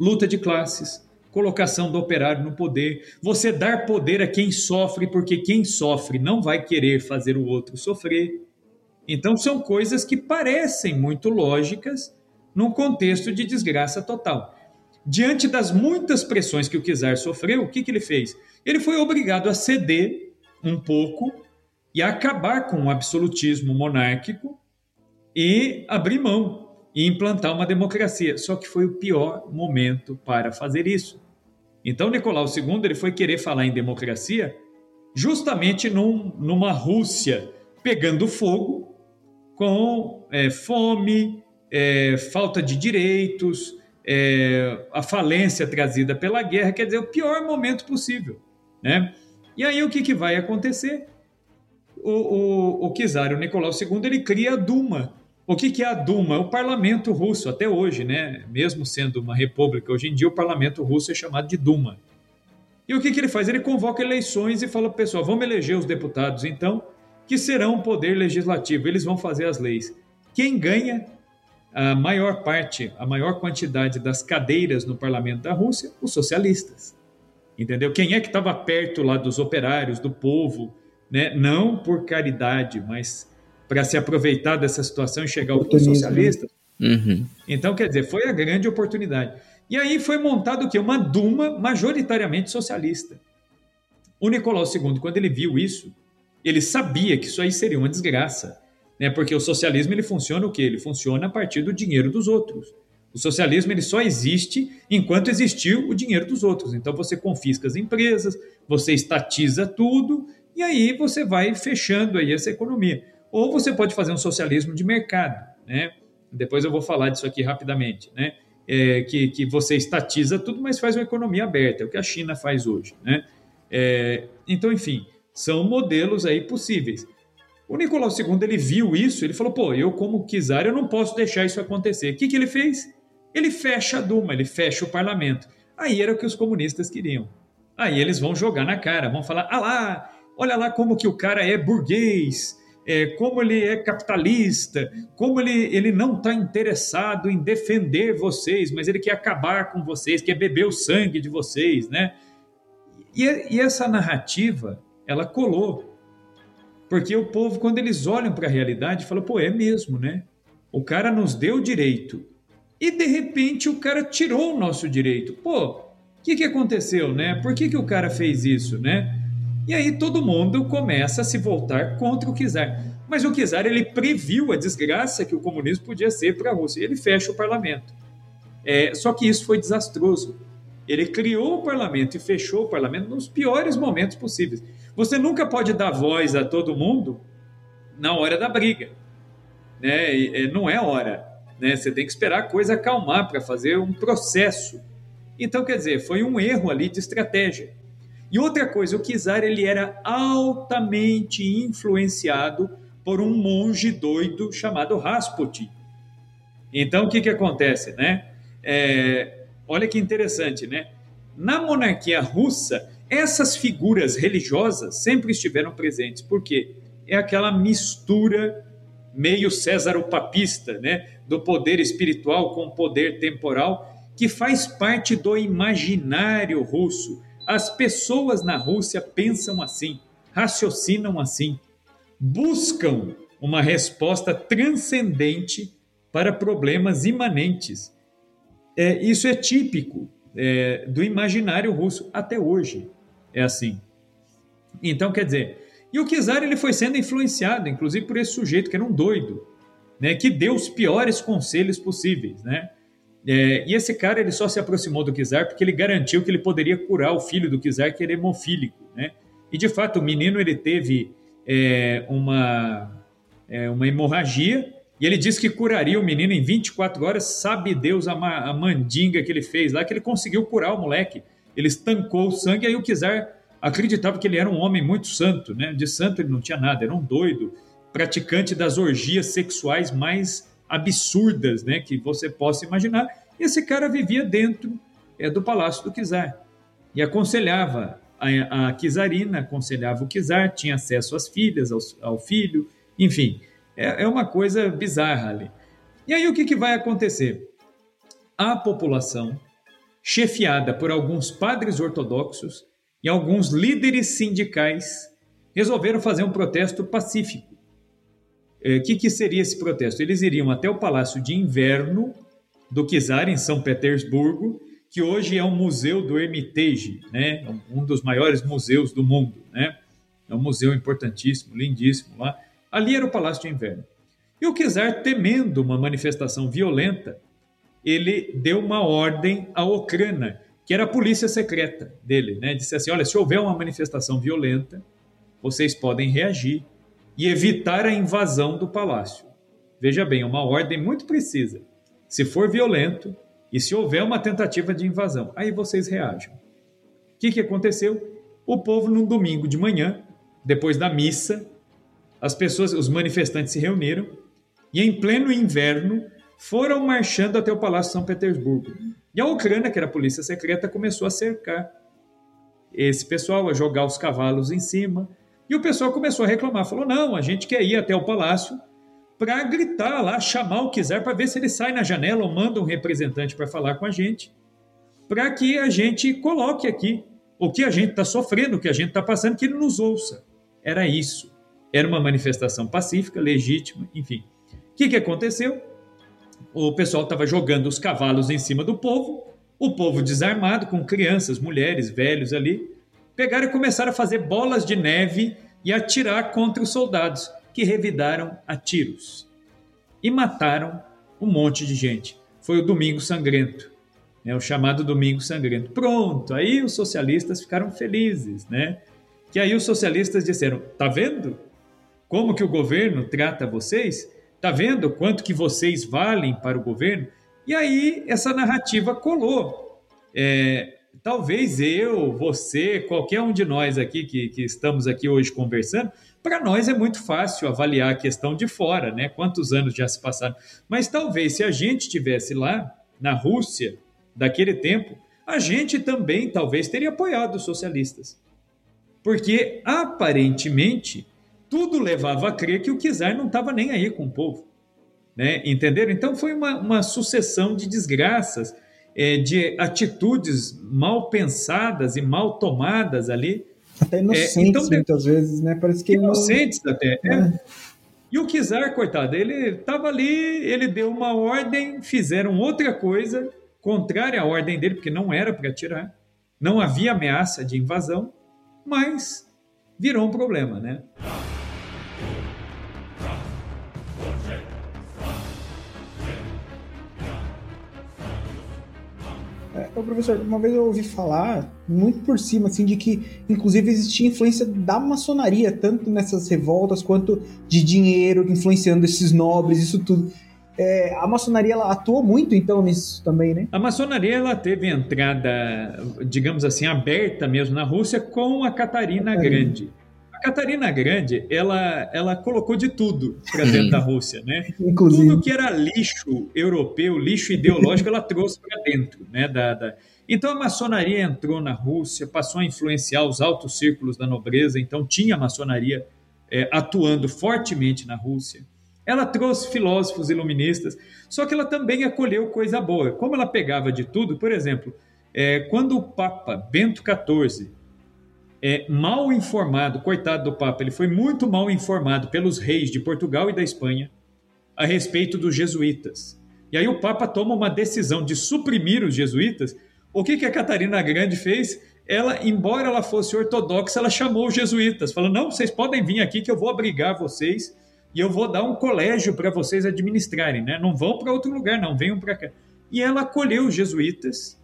Luta de classes, colocação do operário no poder, você dar poder a quem sofre, porque quem sofre não vai querer fazer o outro sofrer. Então, são coisas que parecem muito lógicas num contexto de desgraça total. Diante das muitas pressões que o Kizar sofreu, o que, que ele fez? ele foi obrigado a ceder um pouco e acabar com o absolutismo monárquico e abrir mão e implantar uma democracia. Só que foi o pior momento para fazer isso. Então, Nicolau II ele foi querer falar em democracia justamente num, numa Rússia pegando fogo, com é, fome, é, falta de direitos, é, a falência trazida pela guerra, quer dizer, o pior momento possível. Né? E aí o que, que vai acontecer? O, o, o czar, o Nicolau II, ele cria a Duma. O que, que é a Duma? O parlamento russo, até hoje, né? mesmo sendo uma república, hoje em dia o parlamento russo é chamado de Duma. E o que, que ele faz? Ele convoca eleições e fala pessoal: vamos eleger os deputados, então, que serão o poder legislativo, eles vão fazer as leis. Quem ganha a maior parte, a maior quantidade das cadeiras no parlamento da Rússia? Os socialistas. Entendeu? Quem é que estava perto lá dos operários, do povo, né? Não por caridade, mas para se aproveitar dessa situação e chegar ao socialista. Uhum. Então, quer dizer, foi a grande oportunidade. E aí foi montado o quê? Uma Duma majoritariamente socialista. O Nicolau II, quando ele viu isso, Ele sabia que isso aí seria uma desgraça, né? Porque o socialismo ele funciona o quê? Ele funciona a partir do dinheiro dos outros. O socialismo ele só existe enquanto existiu o dinheiro dos outros. Então você confisca as empresas, você estatiza tudo e aí você vai fechando aí essa economia. Ou você pode fazer um socialismo de mercado, né? Depois eu vou falar disso aqui rapidamente, né? É, que, que você estatiza tudo, mas faz uma economia aberta, é o que a China faz hoje, né? É, então, enfim, são modelos aí possíveis. O Nicolau II ele viu isso, ele falou: pô, eu como czar eu não posso deixar isso acontecer. O que, que ele fez? Ele fecha a Duma, ele fecha o parlamento. Aí era o que os comunistas queriam. Aí eles vão jogar na cara, vão falar: ah lá, olha lá como que o cara é burguês, é, como ele é capitalista, como ele, ele não está interessado em defender vocês, mas ele quer acabar com vocês, quer beber o sangue de vocês, né? E, e essa narrativa, ela colou. Porque o povo, quando eles olham para a realidade, fala, pô, é mesmo, né? O cara nos deu direito, e de repente o cara tirou o nosso direito. Pô, o que, que aconteceu, né? Por que, que o cara fez isso, né? E aí todo mundo começa a se voltar contra o czar. Mas o czar ele previu a desgraça que o comunismo podia ser para a Rússia. Ele fecha o parlamento. É, só que isso foi desastroso. Ele criou o parlamento e fechou o parlamento nos piores momentos possíveis. Você nunca pode dar voz a todo mundo na hora da briga. Né? E, não é hora. Né? Você tem que esperar a coisa acalmar para fazer um processo. Então, quer dizer, foi um erro ali de estratégia. E outra coisa, o Kizar ele era altamente influenciado por um monge doido chamado Rasputin. Então, o que, que acontece, né? É, olha que interessante, né? Na monarquia russa, essas figuras religiosas sempre estiveram presentes, porque é aquela mistura meio César o papista, né? do poder espiritual com o poder temporal, que faz parte do imaginário russo. As pessoas na Rússia pensam assim, raciocinam assim, buscam uma resposta transcendente para problemas imanentes. É, isso é típico é, do imaginário russo até hoje. É assim. Então, quer dizer, e o Kizar ele foi sendo influenciado, inclusive por esse sujeito que era um doido, né, que deu os piores conselhos possíveis, né? É, e esse cara ele só se aproximou do Kizar porque ele garantiu que ele poderia curar o filho do Kizar, que era hemofílico, né? E de fato o menino ele teve é, uma é, uma hemorragia e ele disse que curaria o menino em 24 horas. Sabe Deus a, ma a mandinga que ele fez lá, que ele conseguiu curar o moleque. Ele estancou o sangue, aí o Kizar acreditava que ele era um homem muito santo, né? De santo ele não tinha nada, era um doido praticante das orgias sexuais mais absurdas né, que você possa imaginar. Esse cara vivia dentro é, do palácio do czar e aconselhava a, a aconselhava o czar, tinha acesso às filhas, ao, ao filho, enfim, é, é, uma coisa bizarra ali. E aí o que, que vai acontecer? A população, chefiada por alguns padres ortodoxos e alguns líderes sindicais, resolveram fazer um protesto pacífico o é, que, que seria esse protesto? Eles iriam até o Palácio de Inverno do Czar, em São Petersburgo, que hoje é um museu do Hermitage, né? um dos maiores museus do mundo. Né? É um museu importantíssimo, lindíssimo lá. Ali era o Palácio de Inverno. E o Czar, temendo uma manifestação violenta, ele deu uma ordem à Ucrânia, que era a polícia secreta dele. Né? Disse assim: olha, se houver uma manifestação violenta, vocês podem reagir e evitar a invasão do palácio. Veja bem, uma ordem muito precisa. Se for violento e se houver uma tentativa de invasão, aí vocês reajam. O que, que aconteceu? O povo, num domingo de manhã, depois da missa, as pessoas, os manifestantes se reuniram e, em pleno inverno, foram marchando até o Palácio de São Petersburgo. E a Ucrânia, que era a polícia secreta, começou a cercar esse pessoal, a jogar os cavalos em cima, e o pessoal começou a reclamar, falou: não, a gente quer ir até o palácio para gritar lá, chamar o quiser para ver se ele sai na janela ou manda um representante para falar com a gente, para que a gente coloque aqui o que a gente está sofrendo, o que a gente está passando, que ele nos ouça. Era isso. Era uma manifestação pacífica, legítima, enfim. O que, que aconteceu? O pessoal estava jogando os cavalos em cima do povo, o povo desarmado, com crianças, mulheres, velhos ali, pegaram e começaram a fazer bolas de neve e atirar contra os soldados, que revidaram a tiros e mataram um monte de gente. Foi o Domingo Sangrento, né, o chamado Domingo Sangrento. Pronto, aí os socialistas ficaram felizes, né? Que aí os socialistas disseram: "Tá vendo como que o governo trata vocês? Tá vendo quanto que vocês valem para o governo?" E aí essa narrativa colou. É, talvez eu, você, qualquer um de nós aqui que, que estamos aqui hoje conversando, para nós é muito fácil avaliar a questão de fora, né? Quantos anos já se passaram. Mas talvez se a gente estivesse lá na Rússia daquele tempo, a gente também talvez teria apoiado os socialistas. Porque aparentemente tudo levava a crer que o czar não estava nem aí com o povo. Né? Entenderam? Então foi uma, uma sucessão de desgraças, é, de atitudes mal pensadas e mal tomadas ali, até inocentes, é, então, muitas vezes, né? Parece que inocentes não... até. É. é. E o Kizar, coitado, ele estava ali, ele deu uma ordem, fizeram outra coisa contrária à ordem dele, porque não era para tirar, não havia ameaça de invasão, mas virou um problema, né? Ô, professor, uma vez eu ouvi falar, muito por cima, assim, de que, inclusive, existia influência da maçonaria, tanto nessas revoltas quanto de dinheiro, influenciando esses nobres, isso tudo. É, a maçonaria ela atuou muito, então, nisso também, né? A maçonaria ela teve entrada, digamos assim, aberta mesmo na Rússia com a Catarina, Catarina. Grande. Catarina Grande, ela, ela colocou de tudo para dentro da Rússia, né? Inclusive. Tudo que era lixo europeu, lixo ideológico, ela trouxe para dentro, né? Da, da... Então a maçonaria entrou na Rússia, passou a influenciar os altos círculos da nobreza, então tinha a maçonaria é, atuando fortemente na Rússia. Ela trouxe filósofos iluministas, só que ela também acolheu coisa boa. Como ela pegava de tudo, por exemplo, é, quando o Papa Bento XIV é, mal informado, coitado do Papa, ele foi muito mal informado pelos reis de Portugal e da Espanha a respeito dos jesuítas. E aí o Papa toma uma decisão de suprimir os jesuítas. O que, que a Catarina Grande fez? Ela, embora ela fosse ortodoxa, ela chamou os jesuítas, falou: não, vocês podem vir aqui que eu vou abrigar vocês e eu vou dar um colégio para vocês administrarem, né? Não vão para outro lugar, não, venham para cá. E ela acolheu os jesuítas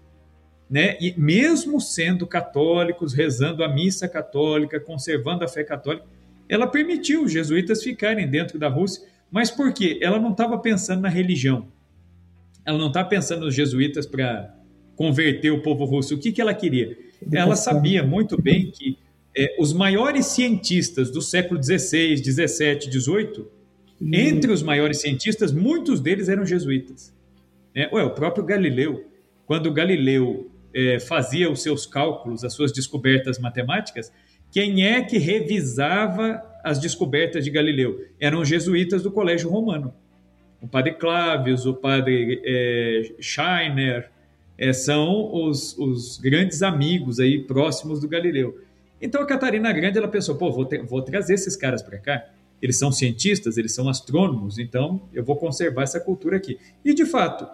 né? E mesmo sendo católicos, rezando a missa católica, conservando a fé católica, ela permitiu os jesuítas ficarem dentro da Rússia, mas por quê? Ela não estava pensando na religião. Ela não estava pensando nos jesuítas para converter o povo russo. O que, que ela queria? Ela sabia muito bem que é, os maiores cientistas do século XVI, XVII, XVIII, entre os maiores cientistas, muitos deles eram jesuítas. É, ué, o próprio Galileu, quando Galileu é, fazia os seus cálculos, as suas descobertas matemáticas, quem é que revisava as descobertas de Galileu? Eram os jesuítas do Colégio Romano. O padre Clavius, o padre é, Scheiner, é, são os, os, grandes amigos aí próximos do Galileu. Então a Catarina Grande ela pensou, pô, vou, ter, vou trazer esses caras para cá. Eles são cientistas, eles são astrônomos, então eu vou conservar essa cultura aqui. E de fato,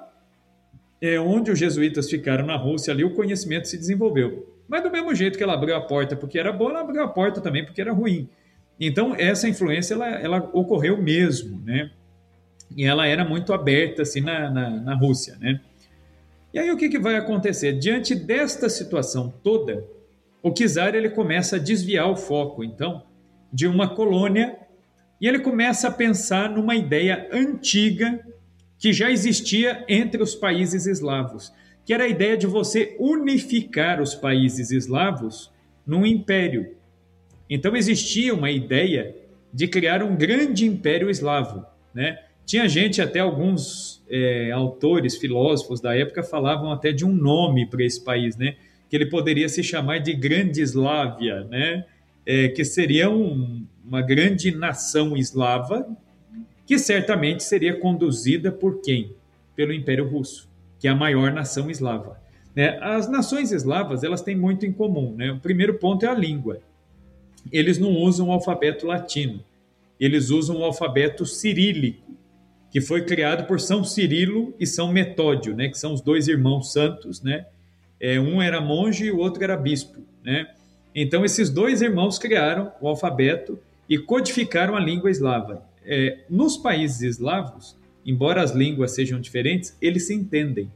é, onde os jesuítas ficaram na Rússia, ali o conhecimento se desenvolveu. Mas do mesmo jeito que ela abriu a porta porque era boa, ela abriu a porta também porque era ruim. Então, essa influência, ela, ela ocorreu mesmo, né? E ela era muito aberta, assim, na, na, na Rússia, né? E aí, o que, que vai acontecer? Diante desta situação toda, o czar, ele começa a desviar o foco, então, de uma colônia e ele começa a pensar numa ideia antiga que já existia entre os países eslavos, que era a ideia de você unificar os países eslavos num império. Então existia uma ideia de criar um grande império eslavo, né? Tinha gente, até alguns é, autores, filósofos da época falavam até de um nome para esse país, né? Que ele poderia se chamar de Grande Eslávia, né? É, que seria um, uma grande nação eslava que certamente seria conduzida por quem? Pelo Império Russo, que é a maior nação eslava. Né? As nações eslavas elas têm muito em comum. Né? O primeiro ponto é a língua. Eles não usam o alfabeto latino, eles usam o alfabeto cirílico, que foi criado por São Cirilo e São Metódio, né? que são os dois irmãos santos. Né? É, um era monge e o outro era bispo. Né? Então, esses dois irmãos criaram o alfabeto e codificaram a língua eslava. É, nos países eslavos, embora as línguas sejam diferentes, eles se entendem,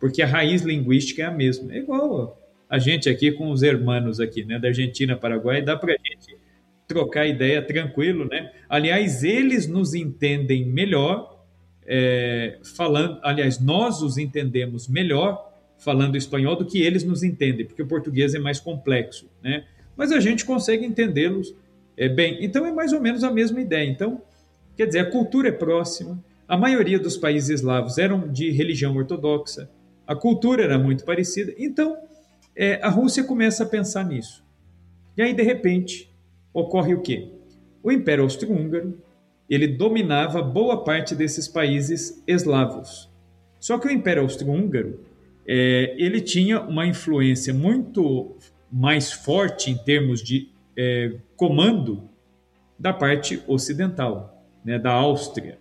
porque a raiz linguística é a mesma. É igual a gente aqui com os hermanos aqui, né, da Argentina, Paraguai, dá para gente trocar ideia tranquilo, né? Aliás, eles nos entendem melhor é, falando, aliás, nós os entendemos melhor falando espanhol do que eles nos entendem, porque o português é mais complexo, né? Mas a gente consegue entendê-los é, bem. Então é mais ou menos a mesma ideia. Então, quer dizer, a cultura é próxima. A maioria dos países eslavos eram de religião ortodoxa. A cultura era muito parecida. Então, é, a Rússia começa a pensar nisso. E aí, de repente, ocorre o quê? O Império Austro-Húngaro ele dominava boa parte desses países eslavos. Só que o Império Austro-Húngaro é, ele tinha uma influência muito mais forte em termos de é, comando da parte ocidental, né, da Áustria,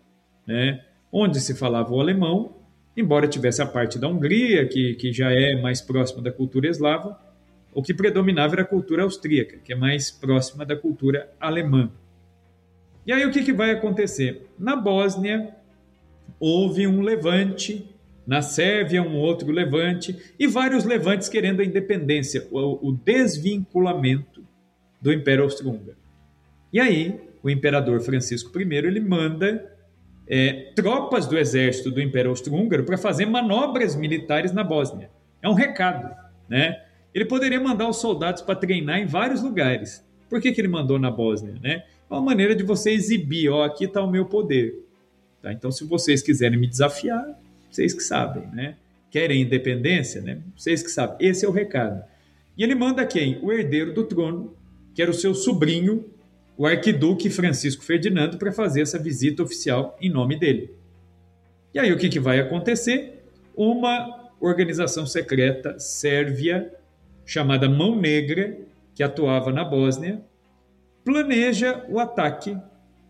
né, onde se falava o alemão, embora tivesse a parte da Hungria, que, que já é mais próxima da cultura eslava, o que predominava era a cultura austríaca, que é mais próxima da cultura alemã. E aí o que, que vai acontecer? Na Bósnia houve um levante, na Sérvia um outro levante e vários levantes querendo a independência, o, o desvinculamento do Império Austro-Húngaro. E aí o imperador Francisco I ele manda é, tropas do exército do Império Austro-Húngaro para fazer manobras militares na Bósnia. É um recado, né? Ele poderia mandar os soldados para treinar em vários lugares. Por que, que ele mandou na Bósnia? Né? É uma maneira de você exibir, ó, aqui está o meu poder. Tá? Então, se vocês quiserem me desafiar, vocês que sabem, né? Querem independência, né? Vocês que sabem. Esse é o recado. E ele manda quem? O herdeiro do trono, que era o seu sobrinho, o arquiduque Francisco Ferdinando, para fazer essa visita oficial em nome dele. E aí o que, que vai acontecer? Uma organização secreta sérvia chamada Mão Negra, que atuava na Bósnia, planeja o ataque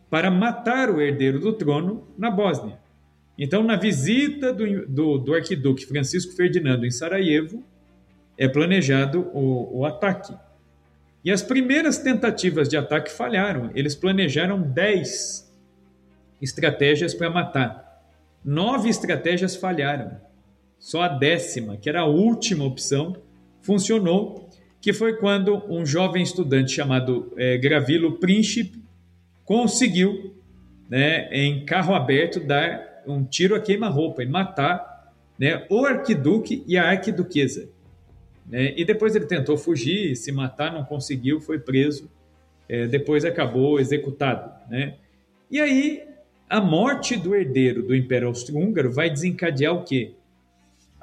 para matar o herdeiro do trono na Bósnia. Então, na visita do, do, do arquiduque Francisco Ferdinando em Sarajevo, é planejado o, o ataque. E as primeiras tentativas de ataque falharam. Eles planejaram 10 estratégias para matar. Nove estratégias falharam. Só a décima, que era a última opção, funcionou, que foi quando um jovem estudante chamado é, Gravilo Príncipe conseguiu, né, em carro aberto, dar um tiro a queima-roupa e matar né, o arquiduque e a arquiduquesa. Né? E depois ele tentou fugir, se matar, não conseguiu, foi preso, é, depois acabou executado. Né? E aí, a morte do herdeiro do Império Austro-Húngaro vai desencadear o quê?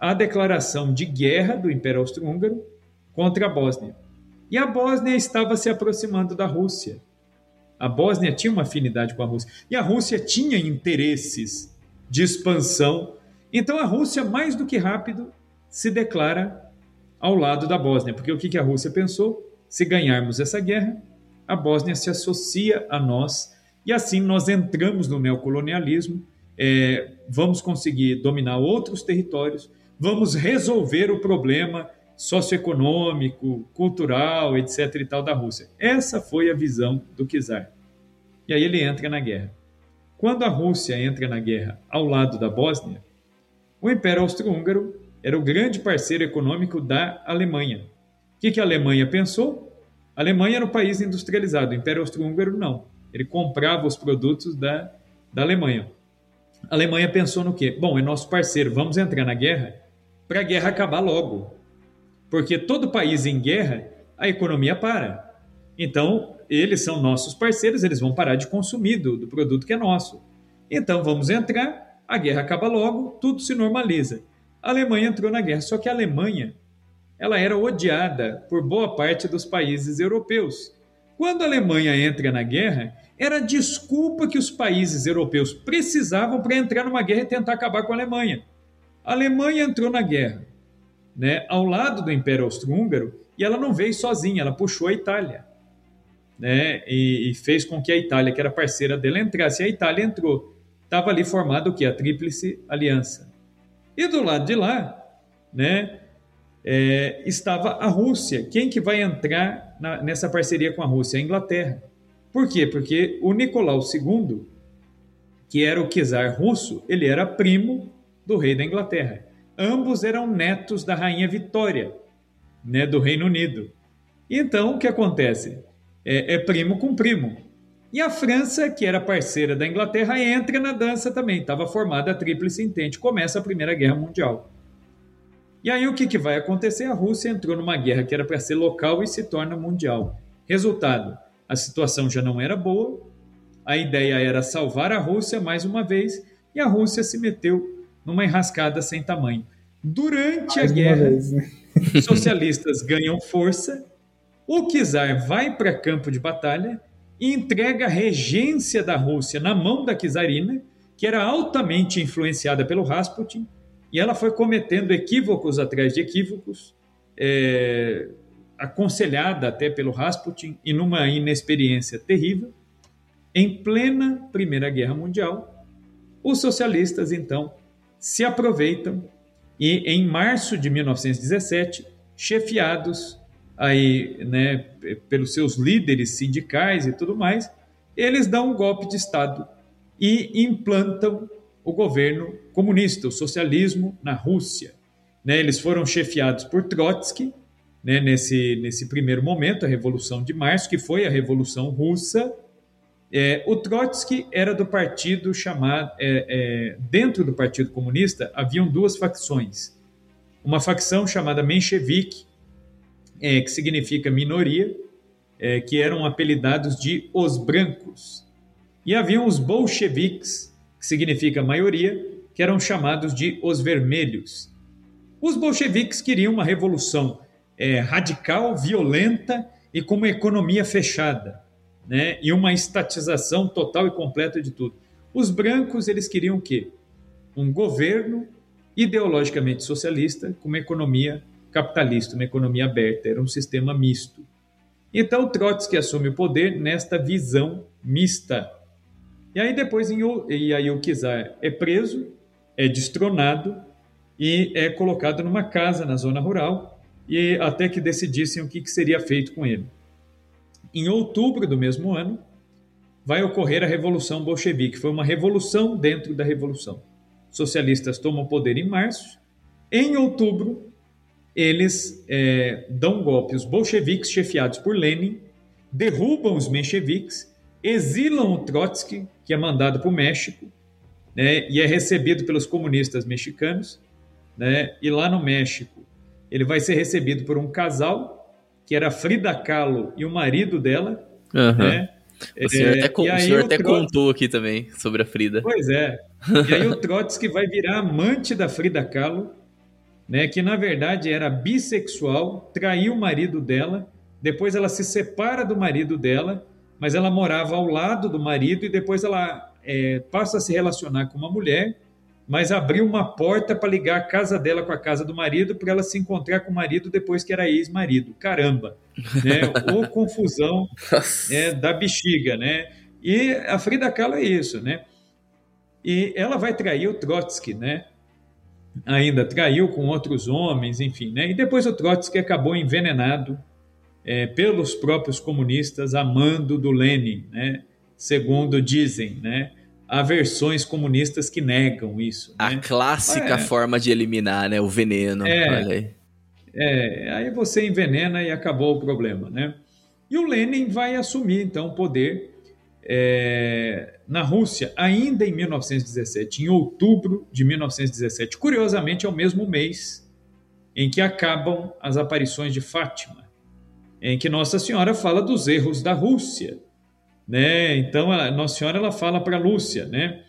a declaração de guerra do Império Austro-Húngaro contra a Bósnia. E a Bósnia estava se aproximando da Rússia. A Bósnia tinha uma afinidade com a Rússia. E a Rússia tinha interesses de expansão. Então a Rússia, mais do que rápido, se declara ao lado da Bósnia. Porque o que a Rússia pensou? Se ganharmos essa guerra, a Bósnia se associa a nós e assim nós entramos no neocolonialismo, é, vamos conseguir dominar outros territórios vamos resolver o problema socioeconômico, cultural, etc. e tal da Rússia. Essa foi a visão do czar. E aí ele entra na guerra. Quando a Rússia entra na guerra ao lado da Bósnia, o Império Austro-Húngaro era o grande parceiro econômico da Alemanha. O que, que a Alemanha pensou? A Alemanha era um país industrializado, o Império Austro-Húngaro não. Ele comprava os produtos da, da Alemanha. A Alemanha pensou no quê? Bom, é nosso parceiro, vamos entrar na guerra para a guerra acabar logo. Porque todo país em guerra, a economia para. Então, eles são nossos parceiros, eles vão parar de consumir do, do produto que é nosso. Então, vamos entrar, a guerra acaba logo, tudo se normaliza. A Alemanha entrou na guerra, só que a Alemanha ela era odiada por boa parte dos países europeus. Quando a Alemanha entra na guerra, era a desculpa que os países europeus precisavam para entrar numa guerra e tentar acabar com a Alemanha. A Alemanha entrou na guerra né, ao lado do Império Austro-Húngaro e ela não veio sozinha, ela puxou a Itália. Né, e, e, fez com que a Itália, que era parceira dela, entrasse. E a Itália entrou. Estava ali formado o que? A Tríplice Aliança. E do lado de lá, né, é, estava a Rússia. Quem que vai entrar na, nessa parceria com a Rússia? A Inglaterra. Por quê? Porque o Nicolau II, que era o czar russo, ele era primo do rei da Inglaterra. Ambos eram netos da rainha Vitória, né, do Reino Unido. Então, o que acontece? É, é primo com primo. E a França, que era parceira da Inglaterra, entra na dança também. Estava formada a Tríplice Entente. Começa a Primeira Guerra Mundial. E aí o que, que vai acontecer? A Rússia entrou numa guerra que era para ser local e se torna mundial. Resultado: a situação já não era boa, a ideia era salvar a Rússia mais uma vez, e a Rússia se meteu numa enrascada sem tamanho. Durante mais a guerra, vez, né? os socialistas ganham força, o czar vai para campo de batalha e entrega a regência da Rússia na mão da czarina, que era altamente influenciada pelo Rasputin, e ela foi cometendo equívocos atrás de equívocos, é, aconselhada até pelo Rasputin e numa inexperiência terrível. Em plena Primeira Guerra Mundial, os socialistas então se aproveitam e em março de 1917, chefiados aí, né, pelos seus líderes sindicais e tudo mais, eles dão um golpe de Estado e implantam o governo comunista, o socialismo na Rússia. Né, eles foram chefiados por Trotsky, né, nesse, nesse primeiro momento, a Revolução de Março, que foi a Revolução Russa. É, o Trotsky era do partido chamado. É, é, dentro do Partido Comunista haviam duas facções. Uma facção chamada Menchevique, é, que significa minoria, é, que eram apelidados de os brancos. E haviam os bolcheviques, que significa maioria, que eram chamados de os vermelhos. Os bolcheviques queriam uma revolução é, radical, violenta e com uma economia fechada, né? E uma estatização total e completa de tudo. Os brancos eles queriam o quê? Um governo ideologicamente socialista com uma economia capitalista, uma economia aberta, era um sistema misto. Então Trotsky assume o poder nesta visão mista. E aí depois e aí o Kizar é preso, é destronado e é colocado numa casa na zona rural e até que decidissem o que, que seria feito com ele. Em outubro do mesmo ano, vai ocorrer a Revolução Bolchevique. Foi uma revolução dentro da revolução. Socialistas tomam poder em março. Em outubro, eles é, dão golpe. Os bolcheviques, chefiados por Lenin, derrubam os mencheviques, exilam o Trotsky, que é mandado para o México, né, e é recebido pelos comunistas mexicanos. Né, e lá no México, ele vai ser recebido por um casal, que era Frida Kahlo e o marido dela. Uhum. Né, o senhor até, o senhor até Trotsky... contou aqui também sobre a Frida. Pois é. E aí o Trotsky vai virar amante da Frida Kahlo né, que na verdade era bissexual, traiu o marido dela, depois ela se separa do marido dela, mas ela morava ao lado do marido e depois ela é, passa a se relacionar com uma mulher, mas abriu uma porta para ligar a casa dela com a casa do marido para ela se encontrar com o marido depois que era ex-marido. Caramba, né? Ou confusão né, da bexiga, né? E a Frida Kahlo é isso, né? E ela vai trair o Trotsky, né? Ainda traiu com outros homens, enfim. Né? E depois o Trotsky acabou envenenado é, pelos próprios comunistas, amando do Lenin, né? segundo dizem. Né? Há versões comunistas que negam isso. A né? clássica é, forma de eliminar né? o veneno. É, aí. É, aí você envenena e acabou o problema. Né? E o Lenin vai assumir, então, o poder é, na Rússia, ainda em 1917, em outubro de 1917. Curiosamente, é o mesmo mês em que acabam as aparições de Fátima, em que Nossa Senhora fala dos erros da Rússia. Né? Então, Nossa Senhora ela fala para Lúcia, né?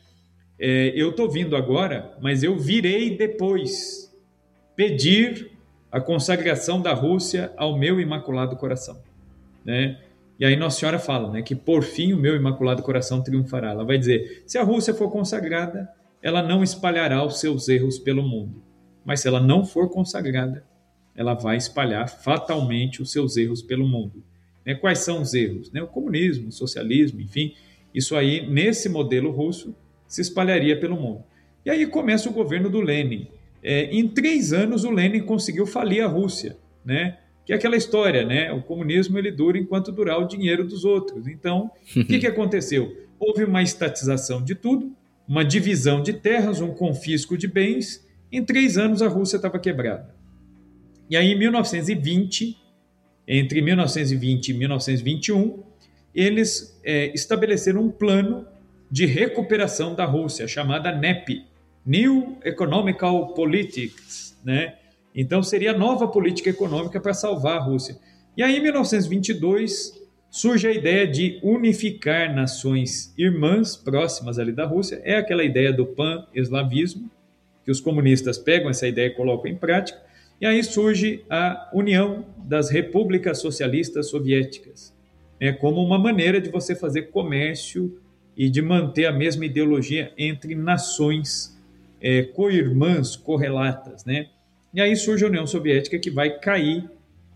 É, eu estou vindo agora, mas eu virei depois pedir a consagração da Rússia ao meu Imaculado Coração. Né? E aí Nossa Senhora fala né, que por fim o meu Imaculado Coração triunfará. Ela vai dizer: se a Rússia for consagrada, ela não espalhará os seus erros pelo mundo. Mas se ela não for consagrada, ela vai espalhar fatalmente os seus erros pelo mundo. Né, quais são os erros? Né, o comunismo, o socialismo, enfim. Isso aí, nesse modelo russo, se espalharia pelo mundo. E aí começa o governo do Lenin. É, em três anos, o Lenin conseguiu falir a Rússia, né? Que é aquela história, né? O comunismo ele dura enquanto durar o dinheiro dos outros. Então, o que, que aconteceu? Houve uma estatização de tudo, uma divisão de terras, um confisco de bens. Em três anos, a Rússia estava quebrada. E aí, em 1920, entre 1920 e 1921, eles é, estabeleceram um plano de recuperação da Rússia, chamada NEP, New Economical Politics, né? Então seria a nova política econômica para salvar a Rússia. E aí, em 1922, surge a ideia de unificar nações irmãs próximas ali da Rússia. É aquela ideia do pan-eslavismo, que os comunistas pegam essa ideia e colocam em prática. E aí surge a União das Repúblicas Socialistas Soviéticas, né, como uma maneira de você fazer comércio e de manter a mesma ideologia entre nações é, co-irmãs, correlatas. Né? E aí surge a União Soviética que vai cair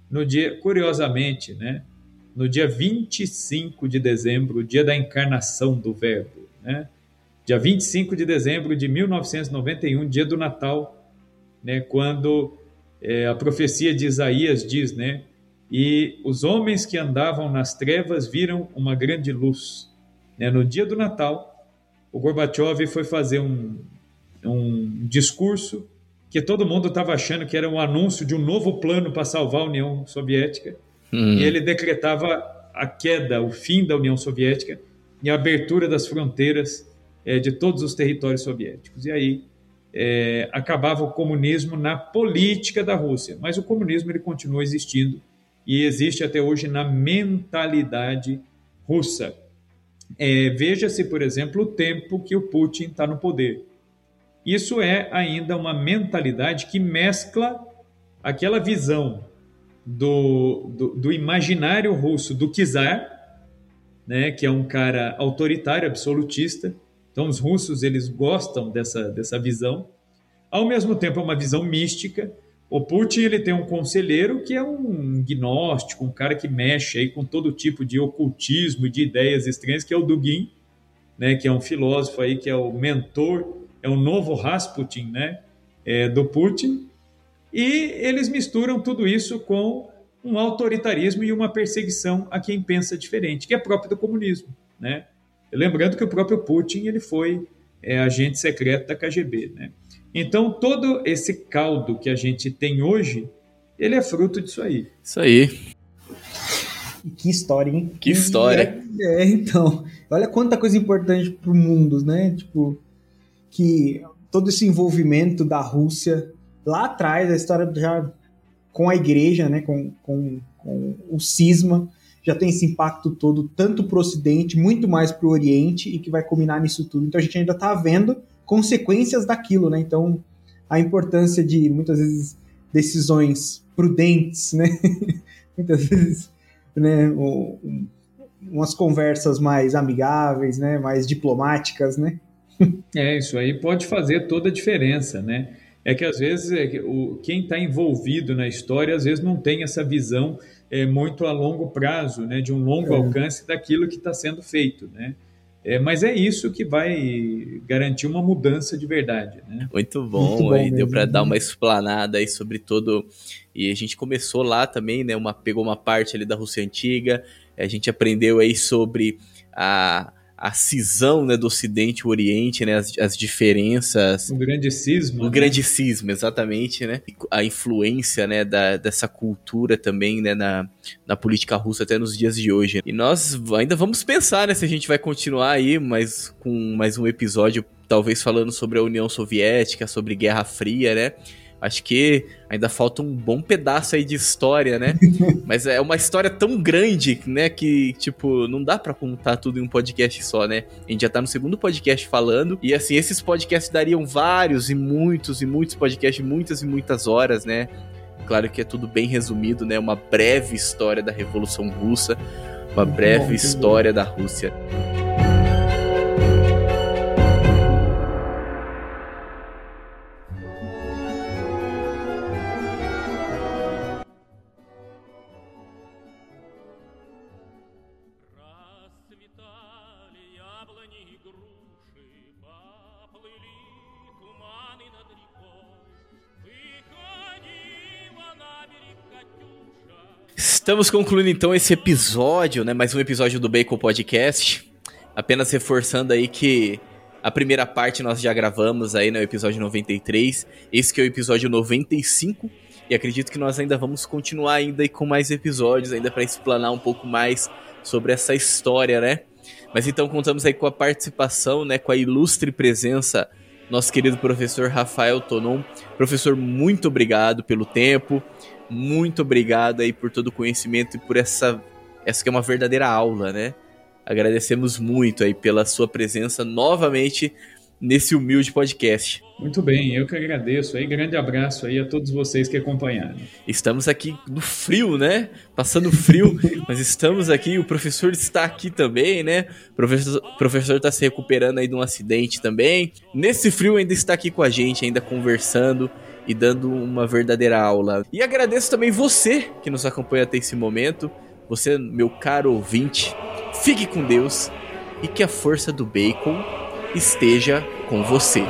no dia, curiosamente, né, no dia 25 de dezembro, dia da encarnação do Verbo. Né? Dia 25 de dezembro de 1991, dia do Natal, né, quando é, a profecia de Isaías diz, né? E os homens que andavam nas trevas viram uma grande luz. Né? No dia do Natal, o Gorbachev foi fazer um, um discurso que todo mundo estava achando que era um anúncio de um novo plano para salvar a União Soviética. Hum. E ele decretava a queda, o fim da União Soviética e a abertura das fronteiras é, de todos os territórios soviéticos. E aí é, acabava o comunismo na política da Rússia, mas o comunismo ele continua existindo e existe até hoje na mentalidade russa. É, Veja-se, por exemplo, o tempo que o Putin está no poder. Isso é ainda uma mentalidade que mescla aquela visão do, do, do imaginário russo do czar, né, que é um cara autoritário, absolutista, então, os russos eles gostam dessa, dessa visão. Ao mesmo tempo, é uma visão mística. O Putin ele tem um conselheiro que é um gnóstico, um cara que mexe aí com todo tipo de ocultismo de ideias estranhas, que é o Dugin, né, que é um filósofo aí, que é o mentor, é o novo Rasputin né, é, do Putin. E eles misturam tudo isso com um autoritarismo e uma perseguição a quem pensa diferente, que é próprio do comunismo. Né? Lembrando que o próprio Putin ele foi é, agente secreto da KGB. Né? Então, todo esse caldo que a gente tem hoje, ele é fruto disso aí. Isso aí. Que história, hein? Que história. É, é então. Olha quanta coisa importante para o mundo, né? Tipo, que todo esse envolvimento da Rússia lá atrás, a história já com a igreja, né? Com, com, com o cisma já tem esse impacto todo, tanto para o Ocidente, muito mais para o Oriente, e que vai culminar nisso tudo. Então a gente ainda está vendo consequências daquilo, né? Então a importância de muitas vezes decisões prudentes, né? muitas vezes, né? umas conversas mais amigáveis, né? Mais diplomáticas, né? É, isso aí pode fazer toda a diferença, né? É que às vezes é o, quem está envolvido na história às vezes não tem essa visão é, muito a longo prazo, né, de um longo é. alcance daquilo que está sendo feito, né? É, mas é isso que vai garantir uma mudança de verdade, né? Muito bom, muito bom aí deu para dar uma explanada aí sobre todo e a gente começou lá também, né? Uma pegou uma parte ali da Rússia antiga, a gente aprendeu aí sobre a a cisão né, do Ocidente e o Oriente, né, as, as diferenças. O grande cisma. O né? grande cisma, exatamente, né? A influência né, da, dessa cultura também né, na, na política russa até nos dias de hoje. E nós ainda vamos pensar né, se a gente vai continuar aí mas com mais um episódio, talvez falando sobre a União Soviética, sobre Guerra Fria, né? Acho que ainda falta um bom pedaço aí de história, né? Mas é uma história tão grande, né? Que, tipo, não dá para contar tudo em um podcast só, né? A gente já tá no segundo podcast falando. E, assim, esses podcasts dariam vários e muitos e muitos podcasts, muitas e muitas horas, né? Claro que é tudo bem resumido, né? Uma breve história da Revolução Russa, uma breve história da Rússia. Estamos concluindo então esse episódio, né? Mais um episódio do Bacon Podcast. Apenas reforçando aí que a primeira parte nós já gravamos aí no episódio 93. Esse que é o episódio 95. E acredito que nós ainda vamos continuar ainda com mais episódios, ainda para explanar um pouco mais sobre essa história, né? Mas então contamos aí com a participação, né, com a ilustre presença nosso querido professor Rafael Tonon. Professor, muito obrigado pelo tempo, muito obrigado aí por todo o conhecimento e por essa essa que é uma verdadeira aula, né? Agradecemos muito aí pela sua presença novamente nesse humilde podcast. Muito bem, eu que agradeço aí. Grande abraço aí a todos vocês que acompanharam. Estamos aqui no frio, né? Passando frio, mas estamos aqui. O professor está aqui também, né? O professor, professor está se recuperando aí de um acidente também. Nesse frio ainda está aqui com a gente, ainda conversando e dando uma verdadeira aula. E agradeço também você que nos acompanha até esse momento. Você, meu caro ouvinte, fique com Deus e que a força do bacon esteja com você.